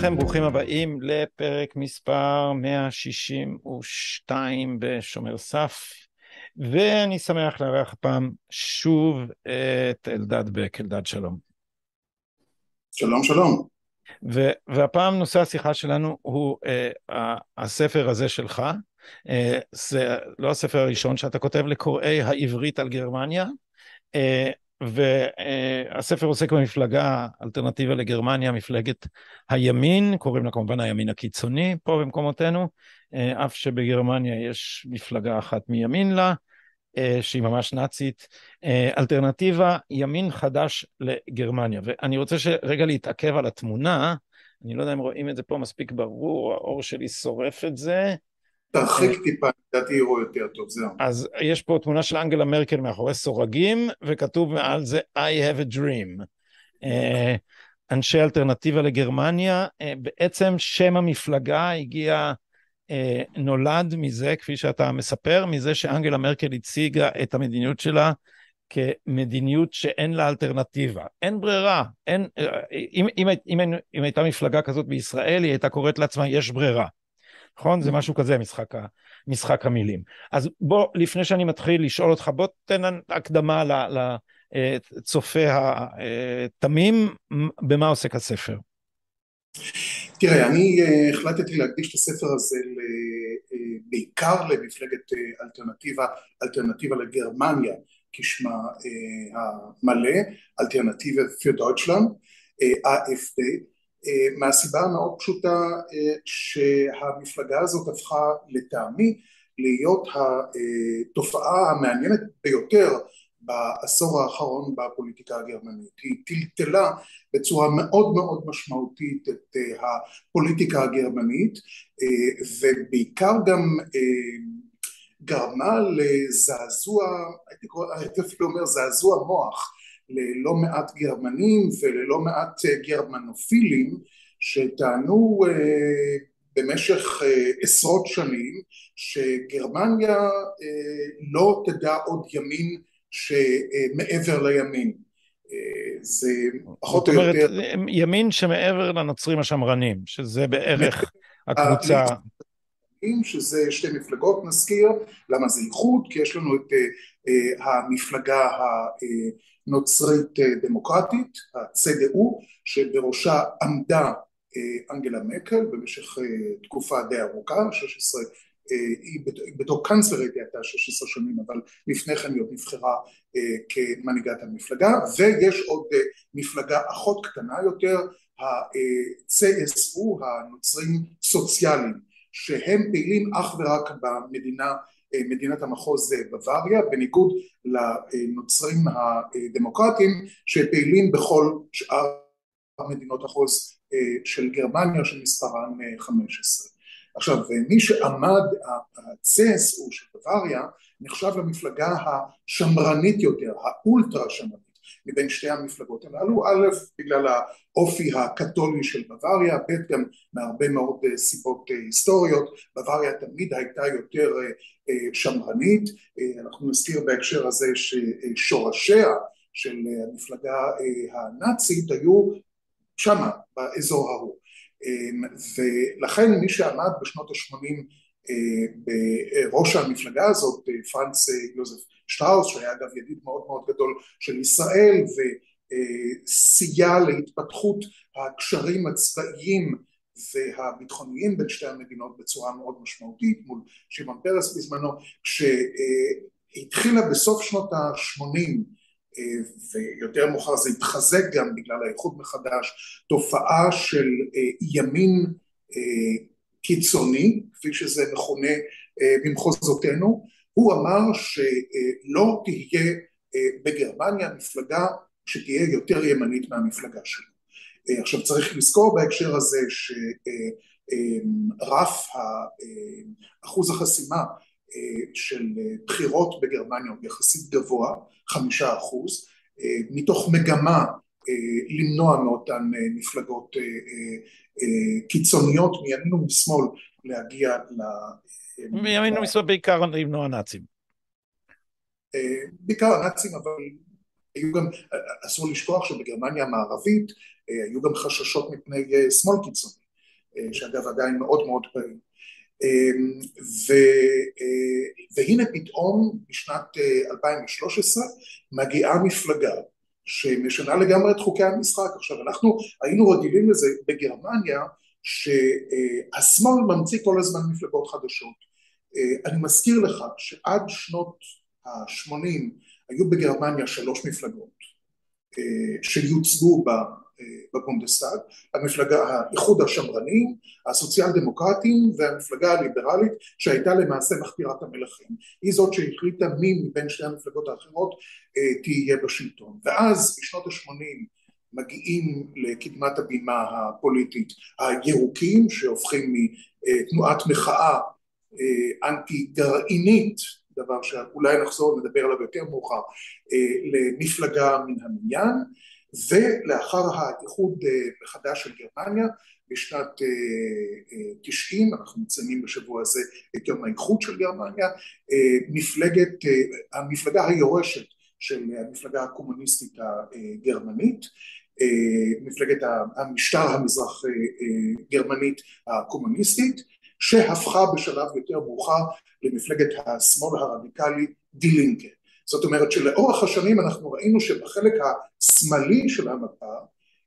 לכם, ברוכים הבאים לפרק מספר 162 בשומר סף, ואני שמח לארח הפעם שוב את אלדד בק, אלדד שלום. שלום שלום. ו- והפעם נושא השיחה שלנו הוא uh, הספר הזה שלך, uh, זה לא הספר הראשון שאתה כותב לקוראי העברית על גרמניה, uh, והספר עוסק במפלגה אלטרנטיבה לגרמניה, מפלגת הימין, קוראים לה כמובן הימין הקיצוני פה במקומותינו, אף שבגרמניה יש מפלגה אחת מימין לה, שהיא ממש נאצית, אלטרנטיבה ימין חדש לגרמניה. ואני רוצה רגע להתעכב על התמונה, אני לא יודע אם רואים את זה פה מספיק ברור, האור שלי שורף את זה. תרחיק טיפה, לדעתי יראו יותר טוב, זהו. אז יש פה תמונה של אנגלה מרקל מאחורי סורגים, וכתוב מעל זה I have a dream. אה, אנשי אלטרנטיבה לגרמניה, אה, בעצם שם המפלגה הגיע, אה, נולד מזה, כפי שאתה מספר, מזה שאנגלה מרקל הציגה את המדיניות שלה כמדיניות שאין לה אלטרנטיבה. אין ברירה. אין, אם, אם, אם, אם הייתה מפלגה כזאת בישראל, היא הייתה קוראת לעצמה יש ברירה. נכון? זה משהו כזה, משחק, משחק המילים. אז בוא, לפני שאני מתחיל לשאול אותך, בוא תן הקדמה לצופה התמים, במה עוסק הספר. תראה, אני אה, החלטתי להקדיש את הספר הזה אה, בעיקר למפלגת אה, אלטרנטיבה, אלטרנטיבה לגרמניה, כשמה המלא, אלטרנטיבה פיר דויטשלנד, AFD, אה, מהסיבה המאוד פשוטה אה, שהמפלגה הזאת הפכה לטעמי להיות התופעה המעניינת ביותר בעשור האחרון בפוליטיקה הגרמנית. היא טלטלה בצורה מאוד מאוד משמעותית את אה, הפוליטיקה הגרמנית ובעיקר גם גרמה לזעזוע, הייתי אפילו אומר זעזוע מוח ללא מעט גרמנים וללא מעט אה, גרמנופילים שטענו אה, במשך אה, עשרות שנים שגרמניה לא תדע עוד ימין שמעבר לימין זה פחות או יותר... זאת אומרת, ימין שמעבר לנוצרים השמרנים, שזה בערך הקבוצה... שזה שתי מפלגות נזכיר, למה זה איחוד? כי יש לנו את המפלגה נוצרית אה, דמוקרטית, ה-CDU, שבראשה עמדה אה, אנגלה מקל במשך אה, תקופה די ארוכה, 16, היא בתור קאנצלרית הייתה 16 שנים, אבל לפני כן היא עוד נבחרה כמנהיגת המפלגה, ויש עוד מפלגה אחות קטנה יותר, ה-CSU, הנוצרים סוציאליים, שהם פעילים אך ורק במדינה מדינת המחוז בוואריה בניגוד לנוצרים הדמוקרטיים שפעילים בכל שאר מדינות החוז של גרמניה שמספרן 15. עכשיו מי שעמד הצסו של בוואריה נחשב למפלגה השמרנית יותר, האולטרה שמרנית מבין שתי המפלגות הללו, א' בגלל האופי הקתולי של בוואריה, ב' גם מהרבה מאוד אה, סיבות אה, היסטוריות, בוואריה תמיד הייתה יותר אה, שמרנית, אנחנו נזכיר בהקשר הזה ששורשיה של המפלגה הנאצית היו שמה באזור ההוא. ולכן מי שעמד בשנות ה-80 בראש המפלגה הזאת פרנץ יוזף שטראוס שהיה אגב ידיד מאוד מאוד גדול של ישראל וסייע להתפתחות הקשרים הצבאיים והביטחוניים בין שתי המדינות בצורה מאוד משמעותית מול שמעון פרס בזמנו כשהתחילה בסוף שנות ה-80 ויותר מאוחר זה התחזק גם בגלל האיחוד מחדש תופעה של ימין קיצוני כפי שזה מכונה במחוזותינו הוא אמר שלא תהיה בגרמניה מפלגה שתהיה יותר ימנית מהמפלגה שלו. עכשיו צריך לזכור בהקשר הזה שרף אחוז החסימה של בחירות בגרמניה הוא יחסית גבוה, חמישה אחוז, מתוך מגמה למנוע מאותן מפלגות קיצוניות מימין ומשמאל להגיע מימין ומשמאל בעיקר למנוע נאצים. אה, בעיקר הנאצים אבל היו גם, אסור לשכוח שבגרמניה המערבית אה, היו גם חששות מפני אה, שמאל קיצוני שאגב עדיין מאוד מאוד פעיל. ו, והנה פתאום בשנת 2013 מגיעה מפלגה שמשנה לגמרי את חוקי המשחק. עכשיו אנחנו היינו רגילים לזה בגרמניה שהשמאל ממציא כל הזמן מפלגות חדשות. אני מזכיר לך שעד שנות ה-80 היו בגרמניה שלוש מפלגות שיוצגו בבונדסטאג, המפלגה, האיחוד השמרני, הסוציאל דמוקרטים והמפלגה הליברלית שהייתה למעשה מכתירת המלכים. היא זאת שהחליטה מי מבין שתי המפלגות האחרות תהיה בשלטון. ואז בשנות ה-80 מגיעים לקדמת הבימה הפוליטית הירוקים שהופכים מתנועת מחאה אנטי גרעינית דבר שאולי נחזור ונדבר עליו יותר מאוחר למפלגה מן המניין ולאחר האיחוד מחדש של גרמניה בשנת תשעים אנחנו מציינים בשבוע הזה את יום האיחוד של גרמניה מפלגת המפלגה היורשת של המפלגה הקומוניסטית הגרמנית מפלגת המשטר המזרח גרמנית הקומוניסטית שהפכה בשלב יותר מאוחר למפלגת השמאל הרדיקלי דילינקה. זאת אומרת שלאורך השנים אנחנו ראינו שבחלק השמאלי של המפה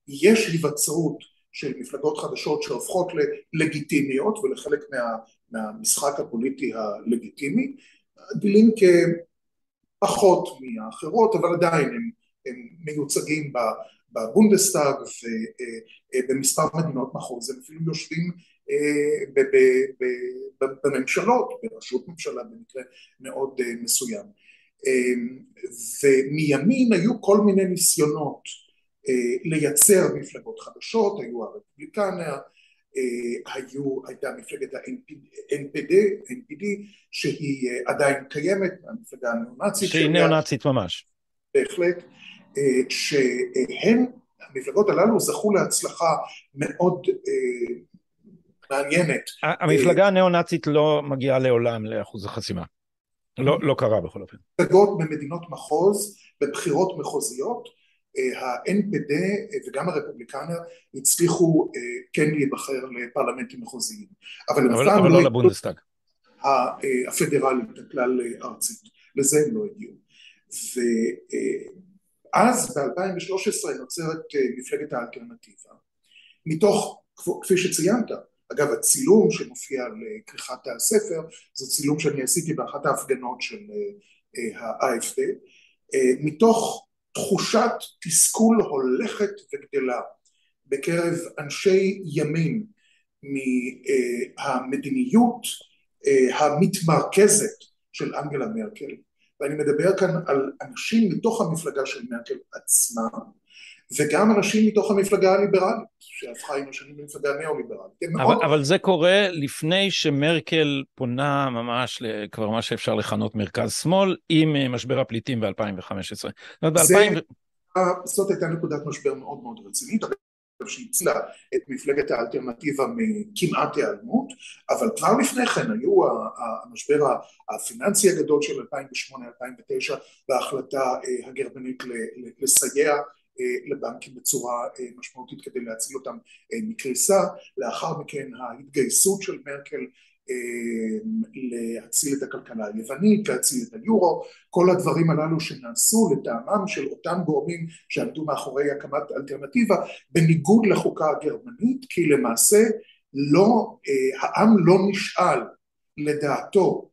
יש היווצרות של מפלגות חדשות שהופכות ללגיטימיות ולחלק מה, מהמשחק הפוליטי הלגיטימי. דילינקה פחות מהאחרות אבל עדיין הם, הם מיוצגים בבונדסטאג ובמספר מדינות מחוז הם אפילו יושבים בממשלות, בראשות ממשלה במקרה מאוד מסוים. ומימין היו כל מיני ניסיונות לייצר מפלגות חדשות, היו הרפובליקניה, היו, הייתה מפלגת ה-NPD, NPD שהיא עדיין קיימת, המפלגה הניאו-נאצית. שהיא ניאו-נאצית ממש. בהחלט, שהן, המפלגות הללו זכו להצלחה מאוד מעניינת. המפלגה הניאו-נאצית לא מגיעה לעולם לאחוז החסימה. לא, לא קרה בכל אופן. מפלגות במדינות מחוז, בבחירות מחוזיות, ה-NPD וגם הרפובליקניה הצליחו כן להיבחר לפרלמנטים מחוזיים. אבל, אבל, אבל לא לבונדסטאג. הפדרלית, הכלל ארצית. לזה הם לא הגיעו. ואז ב-2013 נוצרת מפלגת האלטרנטיבה. מתוך, כפי שציינת, אגב הצילום שמופיע על כריכת הספר זה צילום שאני עשיתי באחת ההפגנות של ה-AFD מתוך תחושת תסכול הולכת וגדלה בקרב אנשי ימין מהמדיניות המתמרכזת של אנגלה מרקל ואני מדבר כאן על אנשים מתוך המפלגה של מרקל עצמה וגם אנשים מתוך המפלגה הליברלית, שהפכה עם השנים למפלגה ניאו-ליברלית. אבל, אבל זה קורה לפני שמרקל פונה ממש כבר מה שאפשר לכנות מרכז-שמאל, עם אה, משבר הפליטים ב-2015. זאת הייתה נקודת משבר מאוד מאוד רצינית. שהצילה את מפלגת האלטרנטיבה מכמעט היעלמות, אבל כבר לפני כן היו המשבר הפיננסי הגדול של 2008-2009 וההחלטה אה, הגרמנית לסייע לבנקים בצורה משמעותית כדי להציל אותם מקריסה, לאחר מכן ההתגייסות של מרקל להציל את הכלכלה היוונית, להציל את היורו, כל הדברים הללו שנעשו לטעמם של אותם גורמים שעמדו מאחורי הקמת אלטרנטיבה בניגוד לחוקה הגרמנית כי למעשה לא, העם לא נשאל לדעתו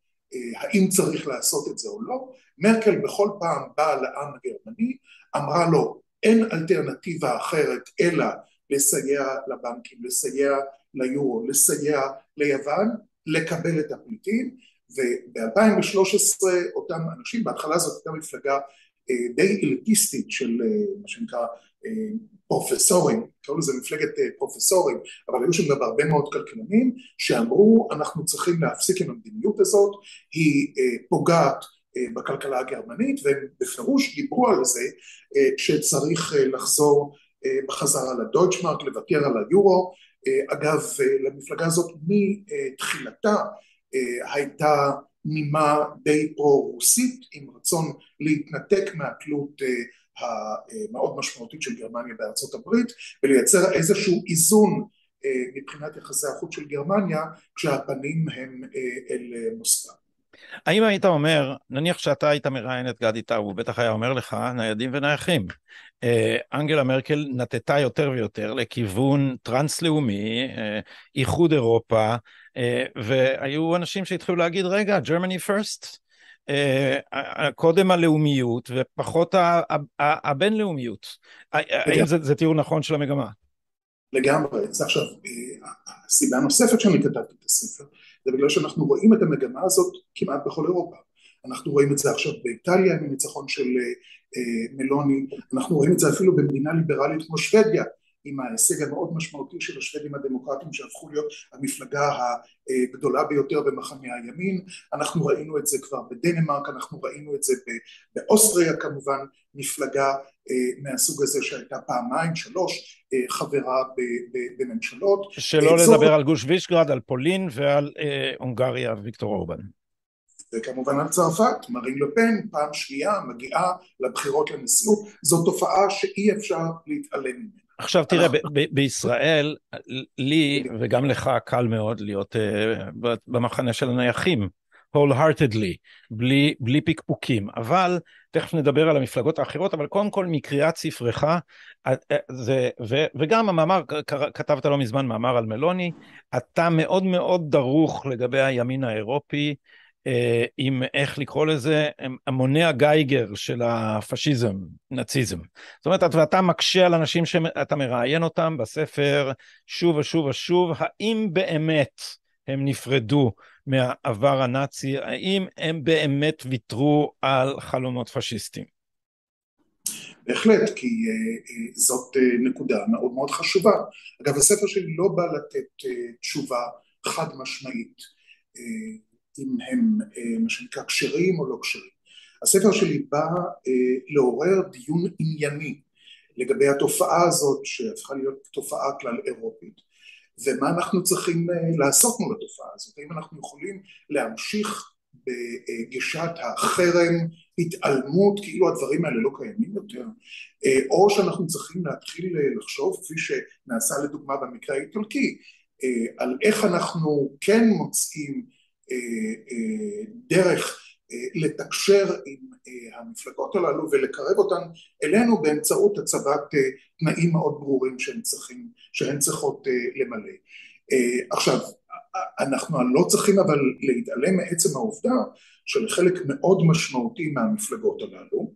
האם צריך לעשות את זה או לא, מרקל בכל פעם באה לעם הגרמני, אמרה לו אין אלטרנטיבה אחרת אלא לסייע לבנקים, לסייע ליורו, לסייע ליוון, לקבל את הפליטים וב-2013 אותם אנשים, בהתחלה זאת הייתה מפלגה די אליטיסטית של מה שנקרא פרופסורים, קראו לזה מפלגת פרופסורים, אבל היו שם גם הרבה מאוד כלכלנים שאמרו אנחנו צריכים להפסיק עם המדיניות הזאת, היא פוגעת בכלכלה הגרמנית והם בפירוש דיברו על זה שצריך לחזור בחזרה לדויטשמרק, לוותר על היורו, אגב למפלגה הזאת מתחילתה הייתה נימה די פרו-רוסית עם רצון להתנתק מהתלות המאוד משמעותית של גרמניה בארצות הברית ולייצר איזשהו איזון מבחינת יחסי החוץ של גרמניה כשהפנים הם אל מוסקבה. האם היית אומר, נניח שאתה היית מראיין את גדי טאו, הוא בטח היה אומר לך, ניידים ונייחים. אנגלה מרקל נטטה יותר ויותר לכיוון טרנס-לאומי, איחוד אירופה, והיו אנשים שהתחילו להגיד, רגע, Germany first. קודם הלאומיות ופחות הבינלאומיות. האם זה, זה תיאור נכון של המגמה? לגמרי. זה עכשיו, הסיבה הנוספת שאני כתבתי את הספר, זה בגלל שאנחנו רואים את המגמה הזאת כמעט בכל אירופה. אנחנו רואים את זה עכשיו באיטליה עם הניצחון של מלוני, אנחנו רואים את זה אפילו במדינה ליברלית כמו שוודיה, עם ההישג המאוד משמעותי של השוודים הדמוקרטיים שהפכו להיות המפלגה הגדולה ביותר במחנה הימין, אנחנו ראינו את זה כבר בדנמרק, אנחנו ראינו את זה באוסטריה כמובן, מפלגה מהסוג הזה שהייתה פעמיים, שלוש, חברה בממשלות. שלא לדבר על גוש וישגרד, על פולין ועל הונגריה ויקטור אורבן. וכמובן על צרפת, מרין לפן פעם שנייה מגיעה לבחירות לנשיאות, זו תופעה שאי אפשר להתעלם ממנה. עכשיו תראה, בישראל, לי וגם לך קל מאוד להיות uh, במחנה של הנייחים, wholeheartedly, בלי, בלי פקפוקים, אבל תכף נדבר על המפלגות האחרות, אבל קודם כל מקריאת ספרך, זה, ו, וגם המאמר, כתבת לא מזמן מאמר על מלוני, אתה מאוד מאוד דרוך לגבי הימין האירופי, אה, עם איך לקרוא לזה, המוני הגייגר של הפשיזם, נאציזם. זאת אומרת, ואתה מקשה על אנשים שאתה מראיין אותם בספר שוב ושוב ושוב, האם באמת הם נפרדו מהעבר הנאצי, האם הם באמת ויתרו על חלומות פשיסטיים? בהחלט, כי uh, זאת uh, נקודה מאוד מאוד חשובה. אגב, הספר שלי לא בא לתת uh, תשובה חד משמעית. Uh, אם הם אה, מה שנקרא כשרים או לא כשרים. הספר שלי בא אה, לעורר דיון ענייני לגבי התופעה הזאת שהפכה להיות תופעה כלל אירופית ומה אנחנו צריכים אה, לעשות מול התופעה הזאת, האם אנחנו יכולים להמשיך בגישת החרם, התעלמות, כאילו הדברים האלה לא קיימים יותר, או שאנחנו צריכים להתחיל לחשוב, כפי שנעשה לדוגמה במקרה האיטלקי, על איך אנחנו כן מוצאים דרך לתקשר עם המפלגות הללו ולקרב אותן אלינו באמצעות הצבת תנאים מאוד ברורים שהן, צריכים, שהן צריכות למלא. עכשיו, אנחנו לא צריכים אבל להתעלם מעצם העובדה שלחלק מאוד משמעותי מהמפלגות הללו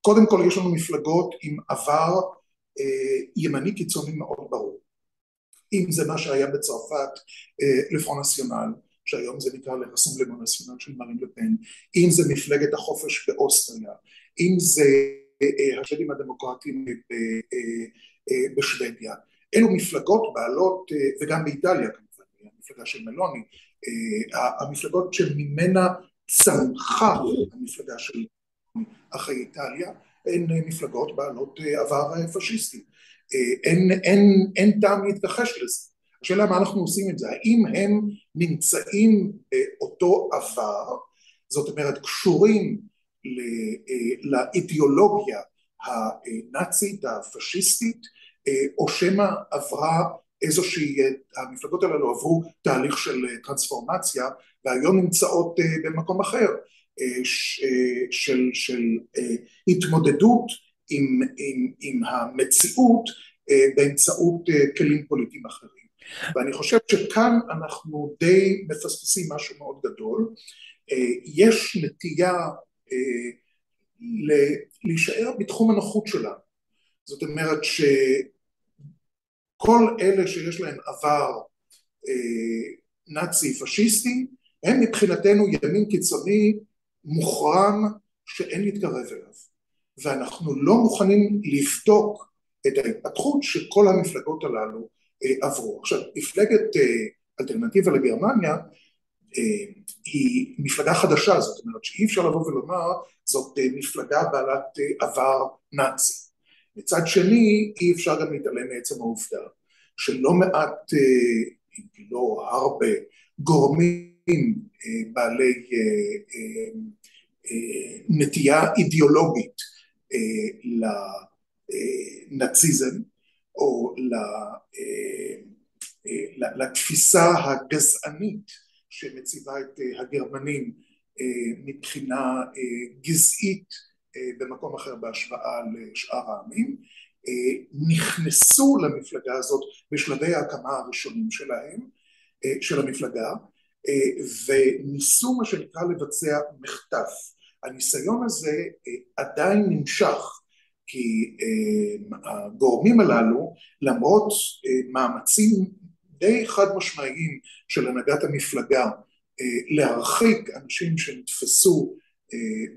קודם כל יש לנו מפלגות עם עבר ימני קיצוני מאוד ברור אם זה מה שהיה בצרפת לפרון נציונל שהיום זה נקרא לרסומבלמון נציונל של מרין לפן אם זה מפלגת החופש באוסטריה אם זה השדים הדמוקרטיים בשוודיה אלו מפלגות בעלות וגם באיטליה כמובן המפלגה של מלוני המפלגות שממנה צמחה המפלגה של אחרי איטליה הן מפלגות בעלות עבר פשיסטי אין, אין, אין טעם להתכחש לזה. השאלה מה אנחנו עושים את זה, האם הם נמצאים באותו עבר, זאת אומרת קשורים לאידיאולוגיה הנאצית הפשיסטית, או שמא עברה איזושהי, המפלגות הללו עברו תהליך של טרנספורמציה והיום נמצאות במקום אחר של, של התמודדות עם, עם, עם המציאות באמצעות כלים פוליטיים אחרים. ואני חושב שכאן אנחנו די מפספסים משהו מאוד גדול. יש נטייה להישאר בתחום הנוחות שלנו. זאת אומרת שכל אלה שיש להם עבר נאצי פשיסטי הם מבחינתנו ימין קיצוני מוחרם שאין להתקרב אליו. ואנחנו לא מוכנים לבדוק את ההתפתחות שכל המפלגות הללו עברו. עכשיו, מפלגת אלטרנטיבה לגרמניה היא מפלגה חדשה, זאת אומרת שאי אפשר לבוא ולומר זאת מפלגה בעלת עבר נאצי. מצד שני, אי אפשר גם להתעלם מעצם העובדה שלא מעט, אם לא הרבה, גורמים בעלי נטייה אידיאולוגית לנאציזם או לתפיסה הגזענית שמציבה את הגרמנים מבחינה גזעית במקום אחר בהשוואה לשאר העמים נכנסו למפלגה הזאת בשלבי ההקמה הראשונים שלהם, של המפלגה וניסו מה שנקרא לבצע מחטף. הניסיון הזה עדיין נמשך כי הגורמים הללו למרות מאמצים די חד משמעיים של הנהגת המפלגה להרחיק אנשים שנתפסו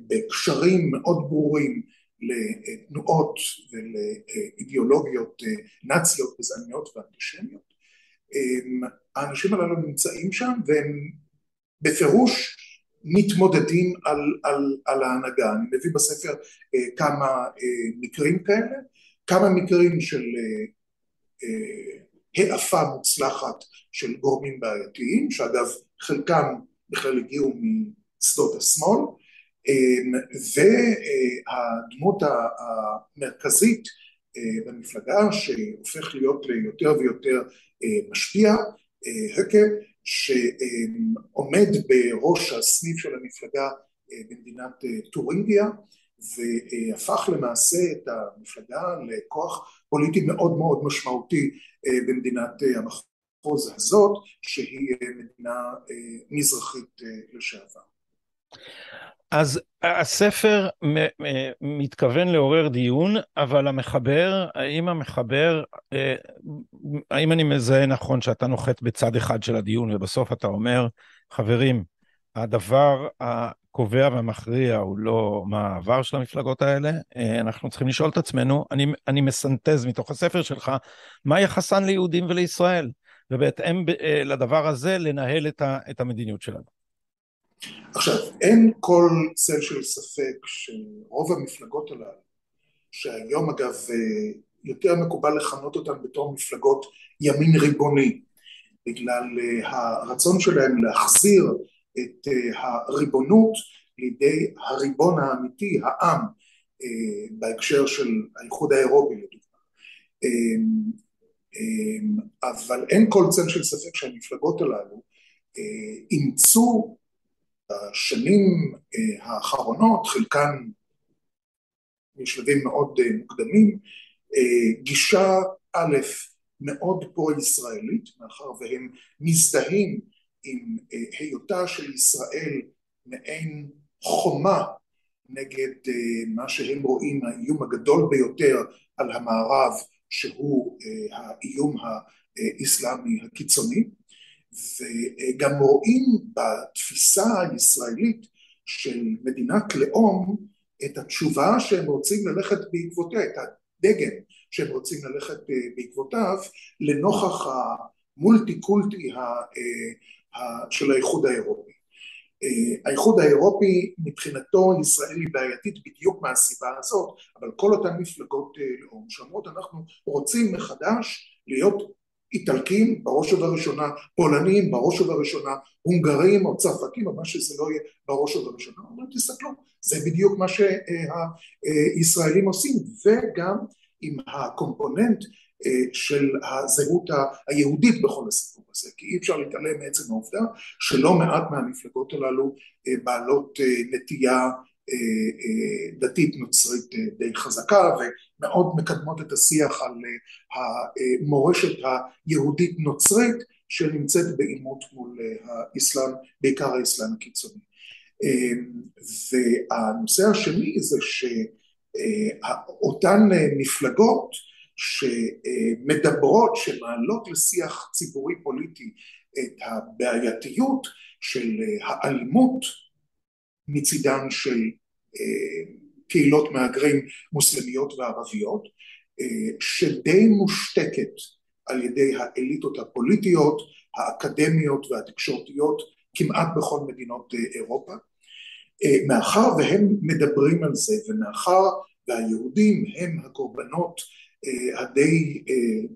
בקשרים מאוד ברורים לתנועות ולאידיאולוגיות נאציות גזעניות ואנטישמיות האנשים הללו נמצאים שם והם בפירוש מתמודדים על, על, על ההנהגה. אני מביא בספר כמה מקרים כאלה. כמה מקרים של העפה מוצלחת של גורמים בעייתיים שאגב חלקם בכלל הגיעו משדות השמאל והדמות המרכזית במפלגה שהופך להיות ליותר ויותר משפיע, הקה, שעומד בראש הסניף של המפלגה במדינת טורינגיה והפך למעשה את המפלגה לכוח פוליטי מאוד מאוד משמעותי במדינת המחוז הזאת שהיא מדינה מזרחית לשעבר. אז הספר מתכוון לעורר דיון, אבל המחבר, האם המחבר, האם אני מזהה נכון שאתה נוחת בצד אחד של הדיון ובסוף אתה אומר, חברים, הדבר הקובע והמכריע הוא לא מה העבר של המפלגות האלה, אנחנו צריכים לשאול את עצמנו, אני, אני מסנטז מתוך הספר שלך, מה יחסן ליהודים ולישראל, ובהתאם לדבר הזה לנהל את המדיניות שלנו. עכשיו אין כל צל של ספק שרוב המפלגות הללו שהיום אגב יותר מקובל לכנות אותן בתור מפלגות ימין ריבוני בגלל הרצון שלהם להחזיר את הריבונות לידי הריבון האמיתי העם בהקשר של האיחוד האירופי לדוגמה. אבל אין כל צל של ספק שהמפלגות הללו אימצו בשנים האחרונות, חלקן משלבים מאוד מוקדמים, גישה א' מאוד פרו-ישראלית, מאחר והם מזדהים עם היותה של ישראל מעין חומה נגד מה שהם רואים האיום הגדול ביותר על המערב שהוא האיום האסלאמי הקיצוני וגם רואים בתפיסה הישראלית של מדינת לאום את התשובה שהם רוצים ללכת בעקבותיה, את הדגם שהם רוצים ללכת בעקבותיו לנוכח המולטי קולטי של האיחוד האירופי. האיחוד האירופי מבחינתו ישראל היא בעייתית בדיוק מהסיבה הזאת אבל כל אותן מפלגות לאום שאומרות אנחנו רוצים מחדש להיות איטלקים בראש ובראשונה, פולנים בראש ובראשונה, הונגרים או צרפתים או מה שזה לא יהיה בראש ובראשונה, אומרים תסתכלו זה בדיוק מה שהישראלים עושים. וגם עם הקומפוננט של הזהות היהודית בכל הסיפור הזה כי אי אפשר להתעלם מעצם העובדה שלא מעט מהמפלגות הללו בעלות נטייה דתית נוצרית די חזקה ומאוד מקדמות את השיח על המורשת היהודית נוצרית שנמצאת בעימות מול האסלאם, בעיקר האסלאם הקיצוני. והנושא השני זה שאותן מפלגות שמדברות, שמעלות לשיח ציבורי פוליטי את הבעייתיות של האלימות מצידן של קהילות מהגרים מוסלמיות וערביות שדי מושתקת על ידי האליטות הפוליטיות, האקדמיות והתקשורתיות כמעט בכל מדינות אירופה. מאחר והם מדברים על זה ומאחר והיהודים הם הקורבנות הדי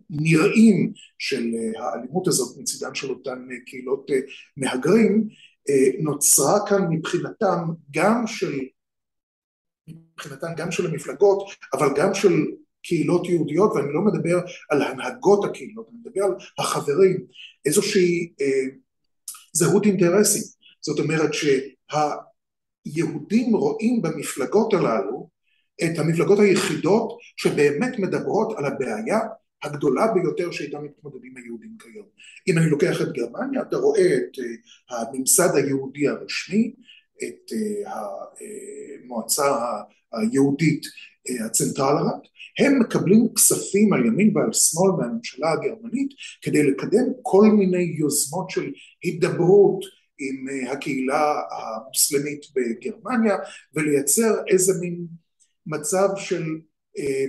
נראים של האלימות הזאת מצידן של אותן קהילות מהגרים נוצרה כאן מבחינתם גם של מבחינתם גם של המפלגות אבל גם של קהילות יהודיות ואני לא מדבר על הנהגות הקהילות, אני מדבר על החברים, איזושהי אה, זהות אינטרסים, זאת אומרת שהיהודים רואים במפלגות הללו את המפלגות היחידות שבאמת מדברות על הבעיה הגדולה ביותר שאיתה מתמודדים היהודים כיום. אם אני לוקח את גרמניה, אתה רואה את uh, הממסד היהודי הרשמי, את uh, המועצה היהודית uh, הצנטרלרט, הם מקבלים כספים על ימין ועל שמאל מהממשלה הגרמנית כדי לקדם כל מיני יוזמות של הידברות עם הקהילה המוסלמית בגרמניה ולייצר איזה מין מצב של אה,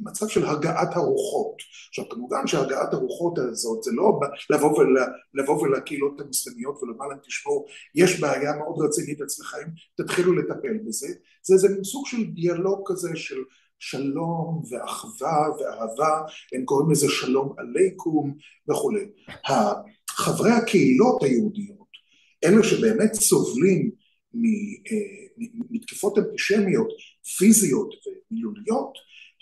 מצב של הגעת הרוחות. עכשיו כמובן שהגעת הרוחות הזאת זה לא לבוא, ול, לבוא ולקהילות המוסלמיות ולומר להם תשמעו יש בעיה מאוד רצינית אצלכם תתחילו לטפל בזה זה איזה סוג של דיאלוג כזה של שלום ואחווה ואהבה הם קוראים לזה שלום עליכום וכולי. חברי הקהילות היהודיות אלה שבאמת סובלים אה, מתקיפות אנטישמיות פיזיות ומילוליות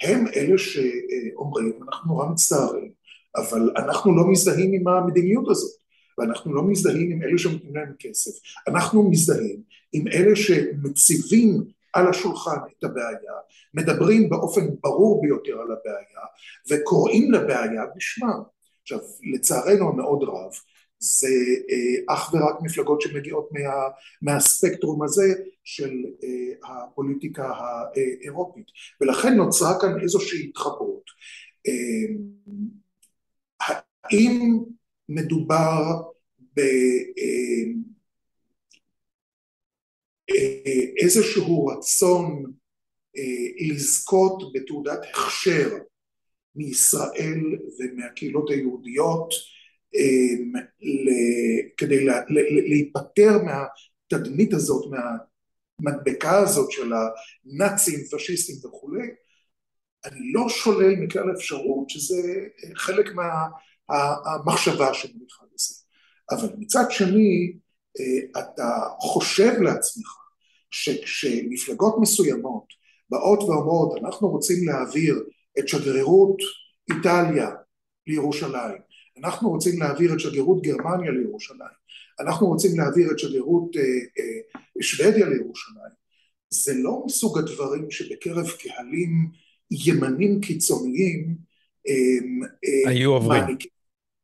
הם אלה שאומרים אנחנו נורא מצטערים אבל אנחנו לא מזדהים עם המדיניות הזאת ואנחנו לא מזדהים עם אלה שנותנים להם כסף. אנחנו מזדהים עם אלה שמציבים על השולחן את הבעיה מדברים באופן ברור ביותר על הבעיה וקוראים לבעיה בשמם. עכשיו לצערנו המאוד רב זה אה, אך ורק מפלגות שמגיעות מה, מהספקטרום הזה של אה, הפוליטיקה האירופית ולכן נוצרה כאן איזושהי התחברות. אה, האם מדובר באיזשהו רצון לזכות בתעודת הכשר מישראל ומהקהילות היהודיות אמ, כדי להיפטר מהתדמית הזאת, מהמדבקה הזאת של הנאצים, פשיסטים וכולי, אני לא שולל מכלל אפשרות שזה חלק מהמחשבה שמניחה לזה. אבל מצד שני, אה, אתה חושב לעצמך שכשמפלגות מסוימות באות ואומרות אנחנו רוצים להעביר את שגרירות איטליה לירושלים אנחנו רוצים להעביר את שגרירות גרמניה לירושלים, אנחנו רוצים להעביר את שגרירות אה, אה, שוודיה לירושלים, זה לא מסוג הדברים שבקרב קהלים ימנים קיצוניים אה, אה, היו עוברים.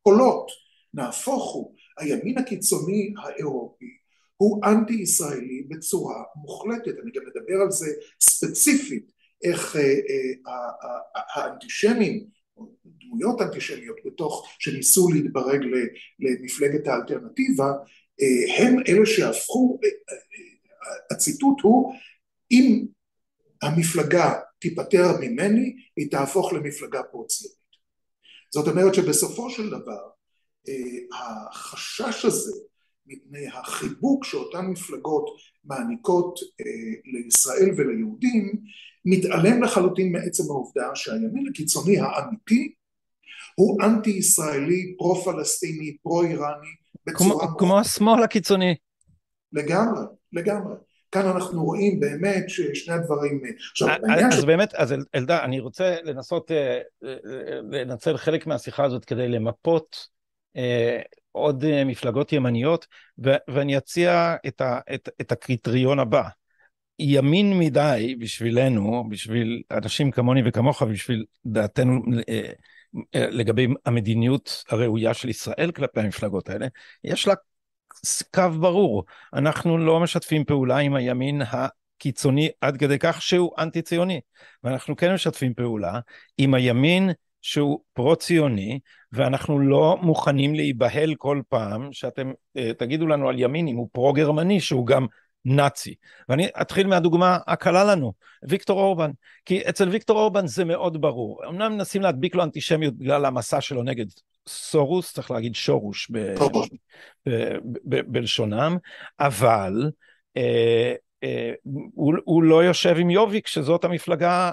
קולות, נהפוך הוא, הימין הקיצוני האירופי הוא אנטי ישראלי בצורה מוחלטת, אני גם מדבר על זה ספציפית, איך אה, אה, האנטישמים דמויות אנטישמיות בתוך, שניסו להתברג למפלגת האלטרנטיבה, אה, הם אלה שהפכו, אה, אה, הציטוט הוא אם המפלגה תיפטר ממני היא תהפוך למפלגה פרו-ציונית. זאת אומרת שבסופו של דבר החשש הזה מפני החיבוק שאותן מפלגות מעניקות לישראל וליהודים מתעלם לחלוטין מעצם העובדה שהימין הקיצוני האמיתי הוא אנטי ישראלי, פרו פלסטיני, פרו איראני, בצורה... כמו, כמו השמאל הקיצוני. לגמרי, לגמרי. כאן אנחנו רואים באמת ששני הדברים... עכשיו, אז, אז ש... באמת, אז אלדד, אני רוצה לנסות אה, אה, לנצל חלק מהשיחה הזאת כדי למפות אה, עוד אה, מפלגות ימניות, ו, ואני אציע את, ה, את, את הקריטריון הבא. ימין מדי בשבילנו, בשביל אנשים כמוני וכמוך, בשביל דעתנו אה, אה, לגבי המדיניות הראויה של ישראל כלפי המפלגות האלה, יש לה קו ברור. אנחנו לא משתפים פעולה עם הימין הקיצוני עד כדי כך שהוא אנטי ציוני, ואנחנו כן משתפים פעולה עם הימין שהוא פרו-ציוני, ואנחנו לא מוכנים להיבהל כל פעם שאתם uh, תגידו לנו על ימין אם הוא פרו-גרמני שהוא גם נאצי. ואני אתחיל מהדוגמה הקלה לנו, ויקטור אורבן. כי אצל ויקטור אורבן זה מאוד ברור. אמנם מנסים להדביק לו אנטישמיות בגלל המסע שלו נגד סורוס, צריך להגיד שורוש בלשונם, אבל אה, הוא, הוא לא יושב עם יוביק, שזאת המפלגה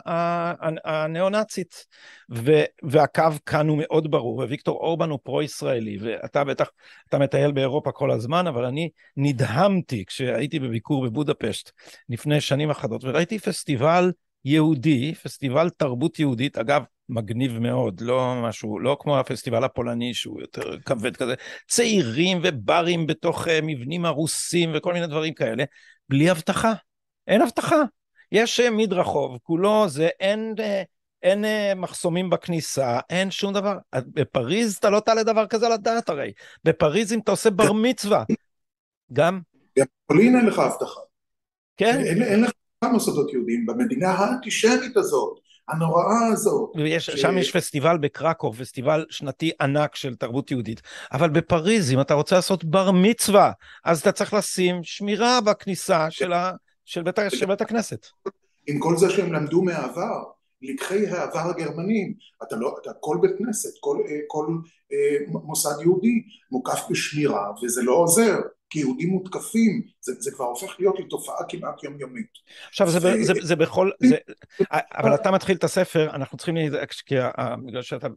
הניאו-נאצית. והקו כאן הוא מאוד ברור, וויקטור אורבן הוא פרו-ישראלי, ואתה בטח, אתה מטייל באירופה כל הזמן, אבל אני נדהמתי כשהייתי בביקור בבודפשט לפני שנים אחדות, וראיתי פסטיבל יהודי, פסטיבל תרבות יהודית, אגב, מגניב מאוד, לא משהו, לא כמו הפסטיבל הפולני שהוא יותר כבד כזה, צעירים וברים בתוך uh, מבנים הרוסים וכל מיני דברים כאלה, בלי אבטחה, אין אבטחה. יש uh, מדרחוב, כולו זה, אין, uh, אין uh, מחסומים בכניסה, אין שום דבר. בפריז אתה לא תעלה דבר כזה על הדעת הרי. בפריז אם אתה עושה בר מצווה, גם... גם בפולין אין לך אבטחה. כן. אין, אין לך מוסדות יהודיים במדינה האנטישמית הזאת. הנוראה הזאת. ויש, ש... שם יש פסטיבל בקרקוב, פסטיבל שנתי ענק של תרבות יהודית. אבל בפריז, אם אתה רוצה לעשות בר מצווה, אז אתה צריך לשים שמירה בכניסה של, ה... של, בית, של בית הכנסת. עם כל זה שהם למדו מהעבר, לקחי העבר הגרמנים, אתה לא, אתה כל בית כנסת, כל, אה, כל אה, מוסד יהודי מוקף בשמירה וזה לא עוזר. כי יהודים מותקפים, זה, זה כבר הופך להיות לתופעה כמעט יומיומית. עכשיו זה, ו... זה, זה בכל, זה, אבל אתה מתחיל את הספר, אנחנו צריכים, כי בגלל שאתה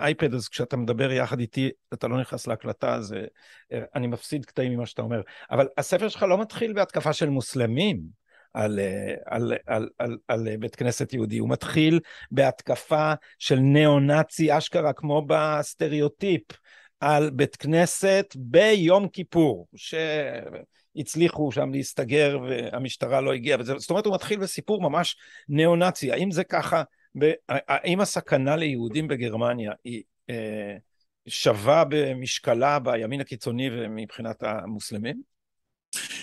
אייפד, אז כשאתה מדבר יחד איתי, אתה לא נכנס להקלטה, אז אה, אני מפסיד קטעים ממה שאתה אומר. אבל הספר שלך לא מתחיל בהתקפה של מוסלמים. על, אה, על, על, על, על בית כנסת יהודי, הוא מתחיל בהתקפה של ניאו-נאצי אשכרה, כמו בסטריאוטיפ על בית כנסת ביום כיפור, שהצליחו שם להסתגר והמשטרה לא הגיעה, וזה, זאת אומרת הוא מתחיל בסיפור ממש ניאו-נאצי, האם זה ככה, האם הסכנה ליהודים בגרמניה היא אה, שווה במשקלה בימין הקיצוני ומבחינת המוסלמים?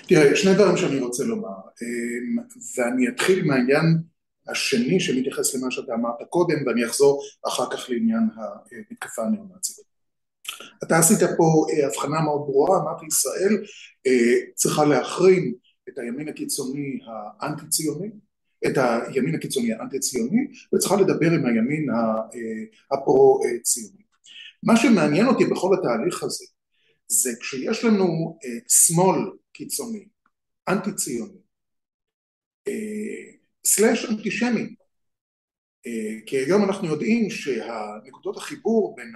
תראה, שני דברים שאני רוצה לומר, אה, ואני אתחיל מהעניין השני שמתייחס למה שאתה אמרת קודם, ואני אחזור אחר כך לעניין המתקפה הניאו-נאצית. אתה עשית פה אה, הבחנה מאוד ברורה, אמרתי ישראל אה, צריכה להחרים את הימין הקיצוני האנטי ציוני, את הימין הקיצוני האנטי ציוני וצריכה לדבר עם הימין אה, הפרו ציוני. מה שמעניין אותי בכל התהליך הזה זה כשיש לנו שמאל קיצוני, אנטי ציוני, סלאש אנטישמי, כי היום אנחנו יודעים שהנקודות החיבור בין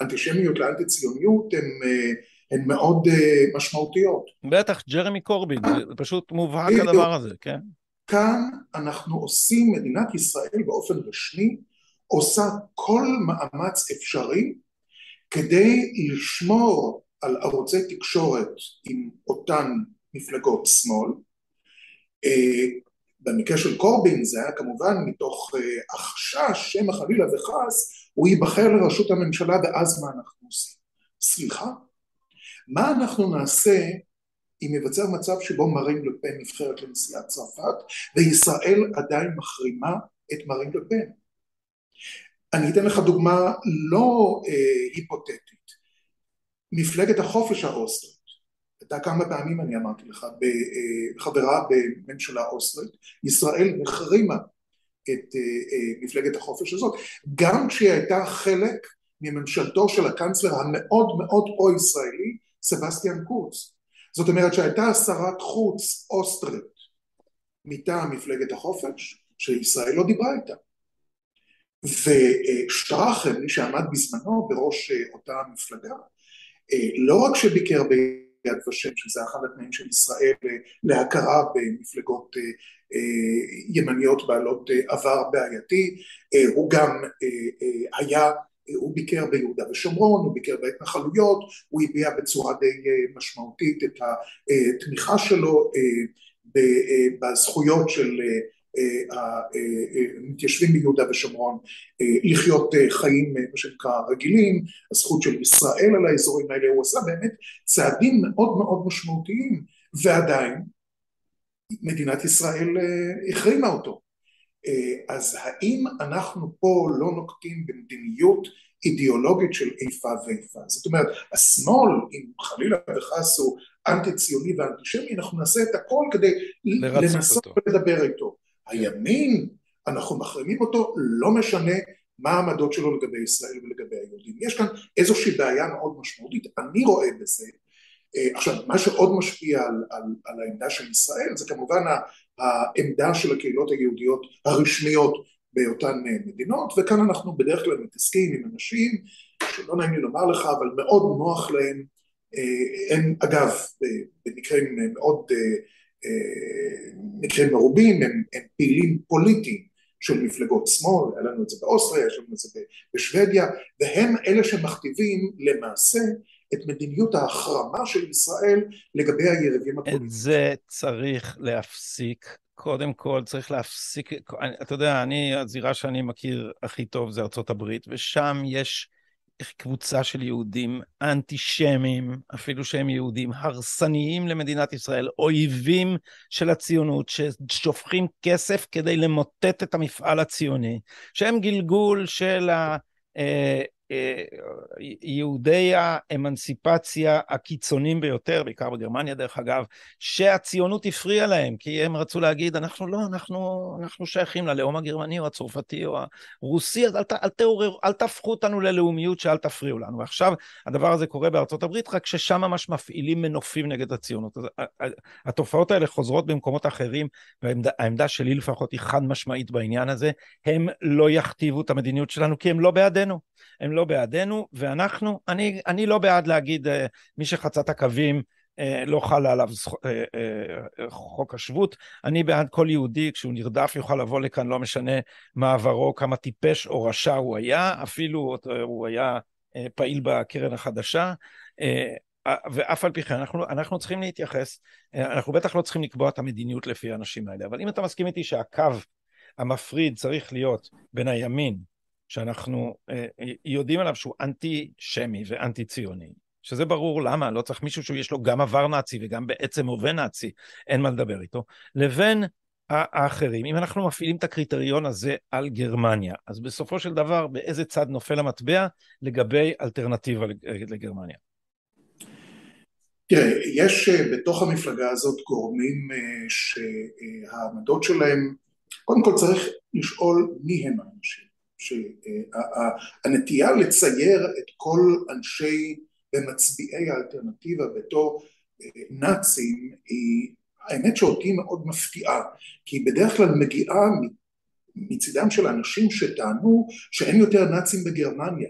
אנטישמיות לאנטי ציוניות הן, אה, הן מאוד אה, משמעותיות. בטח, ג'רמי קורבין, זה פשוט מובהק הדבר הזה, כן? כאן אנחנו עושים, מדינת ישראל באופן רשמי עושה כל מאמץ אפשרי כדי לשמור על ערוצי תקשורת עם אותן מפלגות שמאל. אה, במקרה של קורבין זה היה כמובן מתוך החשש שמא חלילה וחס הוא ייבחר לראשות הממשלה ואז מה אנחנו עושים? סליחה? מה אנחנו נעשה אם ייווצר מצב שבו מרין לפן נבחרת לנשיאת צרפת וישראל עדיין מחרימה את מרין לפן? אני אתן לך דוגמה לא אה, היפותטית. מפלגת החופש האוסטרית, הייתה כמה פעמים אני אמרתי לך, אה, חברה בממשלה אוסטרית, ישראל החרימה את אה, אה, מפלגת החופש הזאת, גם כשהיא הייתה חלק מממשלתו של הקנצלר המאוד מאוד פרו-ישראלי, סבסטיאן קורץ. זאת אומרת שהייתה שרת חוץ אוסטרית מטעם מפלגת החופש, שישראל לא דיברה איתה. ושטראכם, מי שעמד בזמנו בראש אותה מפלגה, לא רק שביקר ביד ושם, שזה אחד התנאים של ישראל להכרה במפלגות ימניות בעלות אה, עבר בעייתי, אה, הוא גם אה, היה, הוא ביקר ביהודה ושומרון, הוא ביקר בהתנחלויות, הוא הביע בצורה די משמעותית את התמיכה שלו בזכויות של המתיישבים ביהודה ושומרון לחיות חיים מה שנקרא רגילים, הזכות של ישראל על האזורים האלה, הוא עשה באמת צעדים מאוד מאוד משמעותיים ועדיין מדינת ישראל אה, החרימה אותו. אה, אז האם אנחנו פה לא נוקטים במדיניות אידיאולוגית של איפה ואיפה? זאת אומרת, השמאל, אם חלילה וחס הוא אנטי ציוני ואנטישמי, אנחנו נעשה את הכל כדי לנסות ולדבר איתו. הימין, אנחנו מחרימים אותו, לא משנה מה העמדות שלו לגבי ישראל ולגבי היהודים. יש כאן איזושהי בעיה מאוד משמעותית, אני רואה בזה אה, עכשיו מה שעוד משפיע על, על, על העמדה של ישראל זה כמובן העמדה של הקהילות היהודיות הרשמיות באותן אה, מדינות וכאן אנחנו בדרך כלל מתעסקים עם אנשים שלא נעים לי לומר לך אבל מאוד נוח להם אה, הם אגב במקרים מאוד מקרים מרובים הם, הם פעילים פוליטיים של מפלגות שמאל, היה לנו את זה באוסטריה, יש לנו את זה בשוודיה, והם אלה שמכתיבים למעשה את מדיניות ההחרמה של ישראל לגבי היריבים הפוליטיים. את זה צריך להפסיק. קודם כל צריך להפסיק, אתה יודע, אני, הזירה שאני מכיר הכי טוב זה ארצות הברית, ושם יש קבוצה של יהודים אנטישמים, אפילו שהם יהודים, הרסניים למדינת ישראל, אויבים של הציונות, ששופכים כסף כדי למוטט את המפעל הציוני, שהם גלגול של ה... אה, אה, יהודי האמנסיפציה הקיצוניים ביותר, בעיקר בגרמניה דרך אגב, שהציונות הפריעה להם, כי הם רצו להגיד, אנחנו לא, אנחנו, אנחנו שייכים ללאום הגרמני או הצרפתי או הרוסי, אז אל, אל, אל, אל תהפכו אותנו ללאומיות שאל תפריעו לנו. ועכשיו הדבר הזה קורה בארצות הברית, רק ששם ממש מפעילים מנופים נגד הציונות. אז, התופעות האלה חוזרות במקומות אחרים, והעמדה שלי לפחות היא חד משמעית בעניין הזה, הם לא יכתיבו את המדיניות שלנו כי הם לא בעדנו. הם לא בעדנו, ואנחנו, אני, אני לא בעד להגיד אה, מי שחצה את הקווים אה, לא חל עליו אה, חוק השבות. אני בעד כל יהודי, כשהוא נרדף יוכל לבוא לכאן, לא משנה מה עברו, כמה טיפש או רשע הוא היה, אפילו הוא היה פעיל בקרן החדשה. ואף על פי כן אנחנו, אנחנו צריכים להתייחס, אנחנו בטח לא צריכים לקבוע את המדיניות לפי האנשים האלה, אבל אם אתה מסכים איתי שהקו המפריד צריך להיות בין הימין שאנחנו אה, אה, יודעים עליו שהוא אנטי שמי ואנטי ציוני, שזה ברור למה, לא צריך מישהו שיש לו גם עבר נאצי וגם בעצם הווה נאצי, אין מה לדבר איתו, לבין האחרים. אם אנחנו מפעילים את הקריטריון הזה על גרמניה, אז בסופו של דבר באיזה צד נופל המטבע לגבי אלטרנטיבה לגרמניה? תראה, יש אה, בתוך המפלגה הזאת גורמים שהעמדות שלהם, קודם כל צריך לשאול מי הם האנשים. שהנטייה לצייר את כל אנשי ומצביעי האלטרנטיבה בתור אה, נאצים היא האמת שאותי מאוד מפתיעה כי היא בדרך כלל מגיעה מצידם של אנשים שטענו שאין יותר נאצים בגרמניה.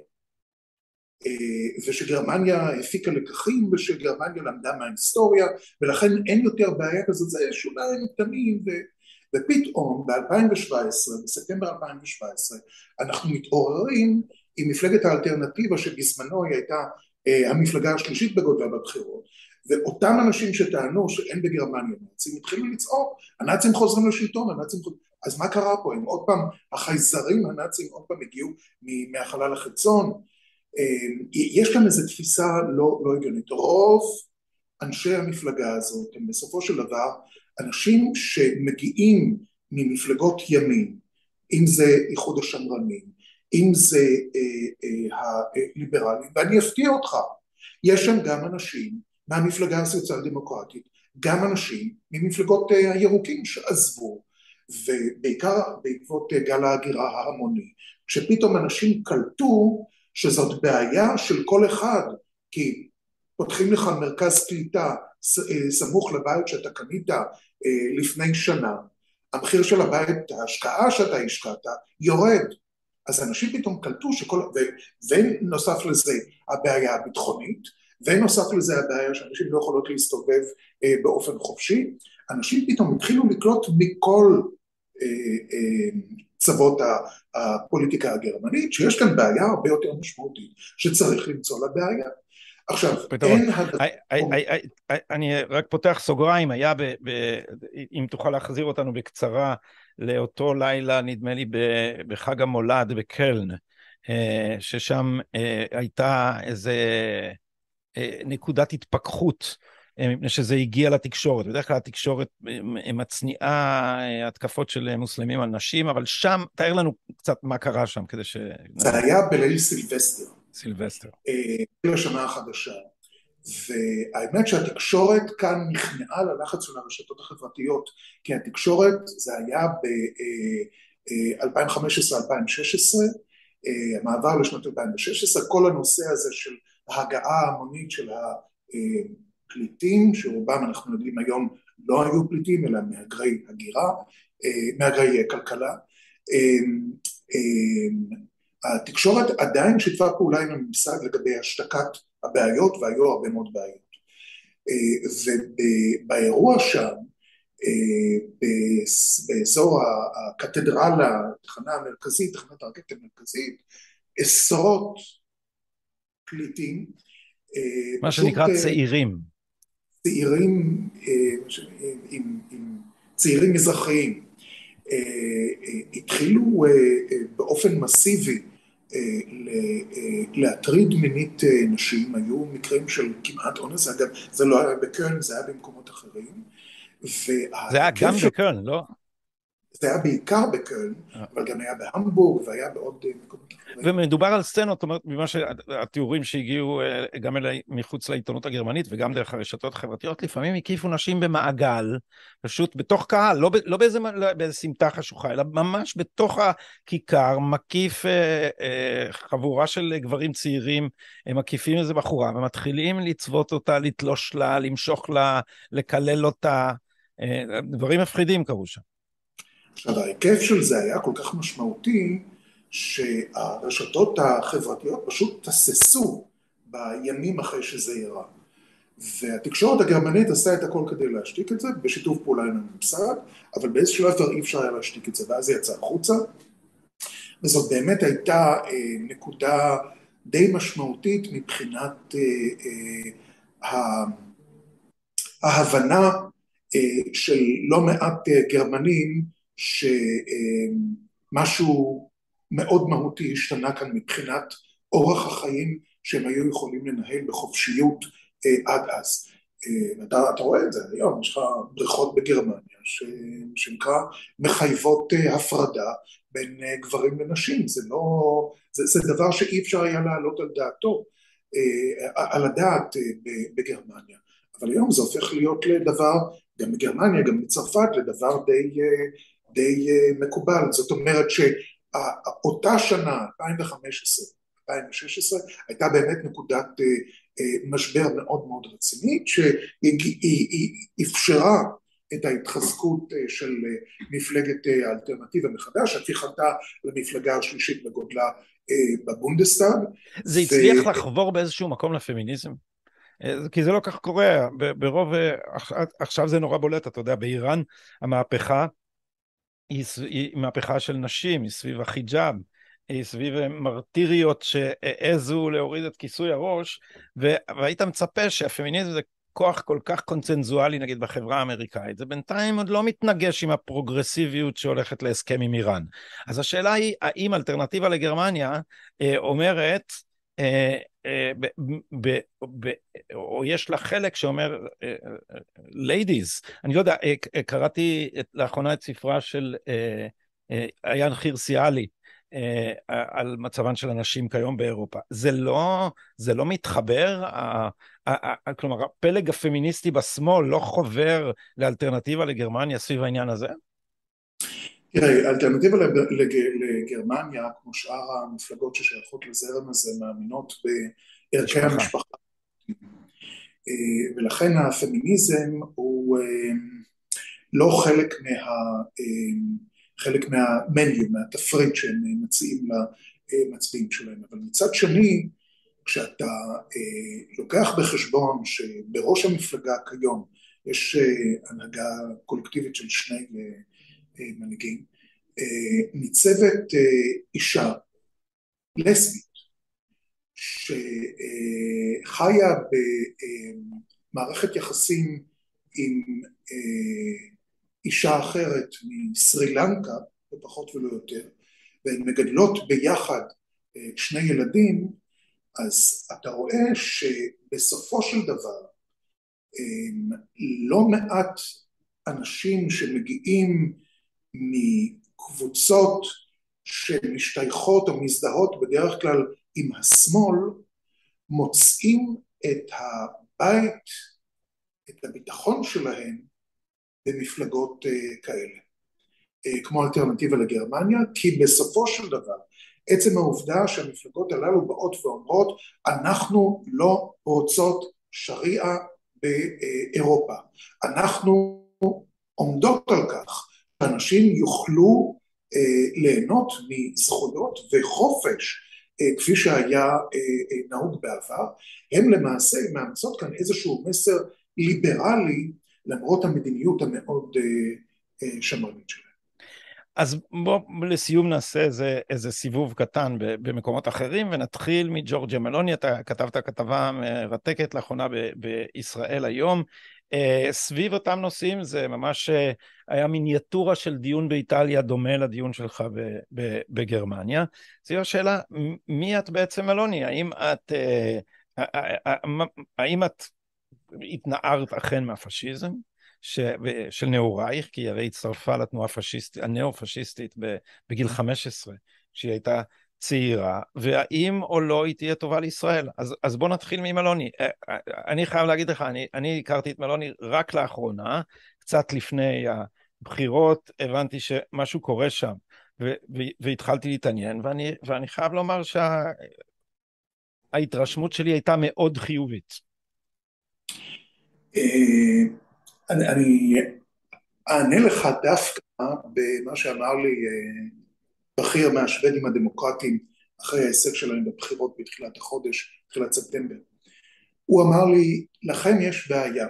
אה, ושגרמניה הפיקה לקחים ושגרמניה למדה מההיסטוריה ולכן אין יותר בעיה כזאת זה שוליים קטנים ופתאום ב-2017, בספטמבר 2017, אנחנו מתעוררים עם מפלגת האלטרנטיבה שבזמנו היא הייתה אה, המפלגה השלישית בגודלה בבחירות ואותם אנשים שטענו שאין בגרמניה נאצים התחילו לצעוק הנאצים חוזרים לשלטון הנאצים חוזרים אז מה קרה פה? הם עוד פעם החייזרים הנאצים עוד פעם הגיעו מהחלל החיצון אה, יש כאן איזו תפיסה לא, לא הגיונית. רוב אנשי המפלגה הזאת הם בסופו של דבר אנשים שמגיעים ממפלגות ימין, אם זה איחוד השמרנים, אם זה אה, אה, הליברלים, ואני אפתיע אותך, יש שם גם אנשים מהמפלגה הסוציאל דמוקרטית, גם אנשים ממפלגות אה, הירוקים שעזבו, ובעיקר בעקבות אה, גל ההגירה ההמוני, כשפתאום אנשים קלטו שזאת בעיה של כל אחד, כי פותחים לך מרכז קליטה סמוך לבית שאתה קנית אה, לפני שנה, המחיר של הבית, ההשקעה שאתה השקעת, יורד. אז אנשים פתאום קלטו שכל... ו... ונוסף לזה הבעיה הביטחונית, ונוסף לזה הבעיה שאנשים לא יכולות להסתובב אה, באופן חופשי, אנשים פתאום התחילו לקלוט מכל אה, אה, צוות הפוליטיקה הגרמנית, שיש כאן בעיה הרבה יותר משמעותית שצריך למצוא לה בעיה. עכשיו, אין אני רק פותח סוגריים, היה, ב, ב, אם תוכל להחזיר אותנו בקצרה לאותו לילה, נדמה לי, בחג המולד בקלן, אה, ששם אה, הייתה איזה אה, נקודת התפכחות. מפני שזה הגיע לתקשורת. בדרך כלל התקשורת מצניעה התקפות של מוסלמים על נשים, אבל שם, תאר לנו קצת מה קרה שם כדי ש... זה היה בליל סילבסטר. סילבסטר. לשנה אה, החדשה. והאמת שהתקשורת כאן נכנעה ללחץ של הרשתות החברתיות, כי התקשורת זה היה ב-2015-2016, אה, אה, המעבר לשנת 2016, כל הנושא הזה של ההגעה ההמונית של הפליטים, שרובם אנחנו יודעים היום לא היו פליטים אלא מהגרי הגירה, מהגרי כלכלה, התקשורת עדיין שיתפה פעולה עם הממסד לגבי השתקת הבעיות והיו הרבה מאוד בעיות אה, ובאירוע שם באזור הקתדרלה, התחנה המרכזית, תחנת הרכבת המרכזית, עשרות פליטים. מה שנקרא צעירים. צעירים, עם, עם צעירים מזרחיים. התחילו באופן מסיבי להטריד מינית נשים, היו מקרים של כמעט אונס, אגב זה לא היה בקרן, זה היה במקומות אחרים. זה היה גם בקרן, לא? זה היה בעיקר בקרן, אבל גם היה בהמבורג והיה בעוד מקומות אחרים. ומדובר על סצנות, זאת אומרת, ממה שהתיאורים שהגיעו גם אליי מחוץ לעיתונות הגרמנית וגם דרך הרשתות החברתיות, לפעמים הקיפו נשים במעגל, פשוט בתוך קהל, לא, לא באיזה, באיזה סמטה חשוכה, אלא ממש בתוך הכיכר, מקיף אה, אה, חבורה של גברים צעירים, הם מקיפים איזה בחורה ומתחילים לצוות אותה, לתלוש לה, למשוך לה, לקלל אותה, אה, דברים מפחידים קרו שם. עכשיו ההיקף של זה היה כל כך משמעותי שהרשתות החברתיות פשוט תססו בימים אחרי שזה אירע. והתקשורת הגרמנית עשה את הכל כדי להשתיק את זה, בשיתוף פעולה עם הממסד, אבל באיזשהו כבר אי אפשר היה להשתיק את זה, ואז זה יצא החוצה. וזאת באמת הייתה אה, נקודה די משמעותית מבחינת אה, אה, ההבנה אה, של לא מעט אה, גרמנים שמשהו מאוד מהותי השתנה כאן מבחינת אורח החיים שהם היו יכולים לנהל בחופשיות אה, עד אז. אה, אתה, אתה רואה את זה היום, יש לך בריכות בגרמניה שנקרא מחייבות אה, הפרדה בין גברים לנשים, זה לא, זה, זה דבר שאי אפשר היה להעלות על דעתו, על הדעת בגרמניה, אבל היום זה הופך להיות לדבר, גם בגרמניה, גם בצרפת, לדבר די די אה, מקובל, זאת אומרת שאותה שנה, 2015, 2016, הייתה באמת נקודת אה, אה, משבר מאוד מאוד רצינית שאפשרה את ההתחזקות של מפלגת האלטרנטיבה מחדש, הפיכתה למפלגה השלישית בגודלה בבונדסטאג. זה הצליח ו... לחבור באיזשהו מקום לפמיניזם? כי זה לא כך קורה, ברוב, עכשיו זה נורא בולט, אתה יודע, באיראן המהפכה היא, היא מהפכה של נשים, היא סביב החיג'אב, היא סביב מרטיריות שהעזו להוריד את כיסוי הראש, והיית מצפה שהפמיניזם זה כוח כל כך קונצנזואלי נגיד בחברה האמריקאית, זה בינתיים עוד לא מתנגש עם הפרוגרסיביות שהולכת להסכם עם איראן. אז השאלה היא, האם אלטרנטיבה לגרמניה אה, אומרת, אה, אה, או יש לה חלק שאומר, ladies, אני לא יודע, קראתי לאחרונה את ספרה של עיין חירסיאלי, על מצבן של הנשים כיום באירופה. זה לא, זה לא מתחבר, כלומר הפלג הפמיניסטי בשמאל לא חובר לאלטרנטיבה לגרמניה סביב העניין הזה? תראה, האלטרנטיבה לגרמניה, כמו שאר המפלגות ששייכות לזרם הזה, מאמינות בערכי המשפחה. אה, ולכן הפמיניזם הוא אה, לא חלק מה... אה, חלק מהמניו, מהתפריט שהם מציעים למצביעים שלהם. אבל מצד שני, כשאתה לוקח בחשבון שבראש המפלגה כיום יש הנהגה קולקטיבית של שני מנהיגים, אה, ניצבת אה, אישה לסבית שחיה במערכת יחסים עם אה, אישה אחרת מסרי לנקה, לא פחות ולא יותר, והן מגדלות ביחד שני ילדים, אז אתה רואה שבסופו של דבר לא מעט אנשים שמגיעים מקבוצות שמשתייכות או מזדהות בדרך כלל עם השמאל, מוצאים את הבית, את הביטחון שלהם במפלגות uh, כאלה, uh, כמו אלטרנטיבה לגרמניה, כי בסופו של דבר עצם העובדה שהמפלגות הללו באות ואומרות אנחנו לא רוצות שריעה באירופה, אנחנו עומדות על כך שאנשים יוכלו אה, ליהנות מזכויות וחופש אה, כפי שהיה אה, אה, נהוג בעבר, הם למעשה מאמצות כאן איזשהו מסר ליברלי למרות המדיניות המאוד שמרנית שלהם. אז בוא לסיום נעשה איזה, איזה סיבוב קטן במקומות אחרים ונתחיל מג'ורג'יה מלוני, אתה כתבת כתבה מרתקת לאחרונה בישראל היום אה, סביב אותם נושאים זה ממש אה, היה מיניאטורה של דיון באיטליה דומה לדיון שלך בגרמניה. זו השאלה, מי את בעצם מלוני? האם את, אה, האם את התנערת אכן מהפשיזם? ש... של נעורייך, כי היא הרי הצטרפה לתנועה הפשיסטית, הנאו-פשיסטית בגיל 15, כשהיא הייתה צעירה, והאם או לא היא תהיה טובה לישראל. אז, אז בוא נתחיל ממלוני. אה, אה, אני חייב להגיד לך, אני, אני הכרתי את מלוני רק לאחרונה, קצת לפני הבחירות, הבנתי שמשהו קורה שם, ו, ו, והתחלתי להתעניין, ואני, ואני חייב לומר שההתרשמות שה, שלי הייתה מאוד חיובית. אה, אני, אני אענה לך דווקא במה שאמר לי בכיר מהשוודים הדמוקרטיים אחרי ההישג שלהם בבחירות בתחילת החודש, תחילת ספטמבר. הוא אמר לי, לכם יש בעיה.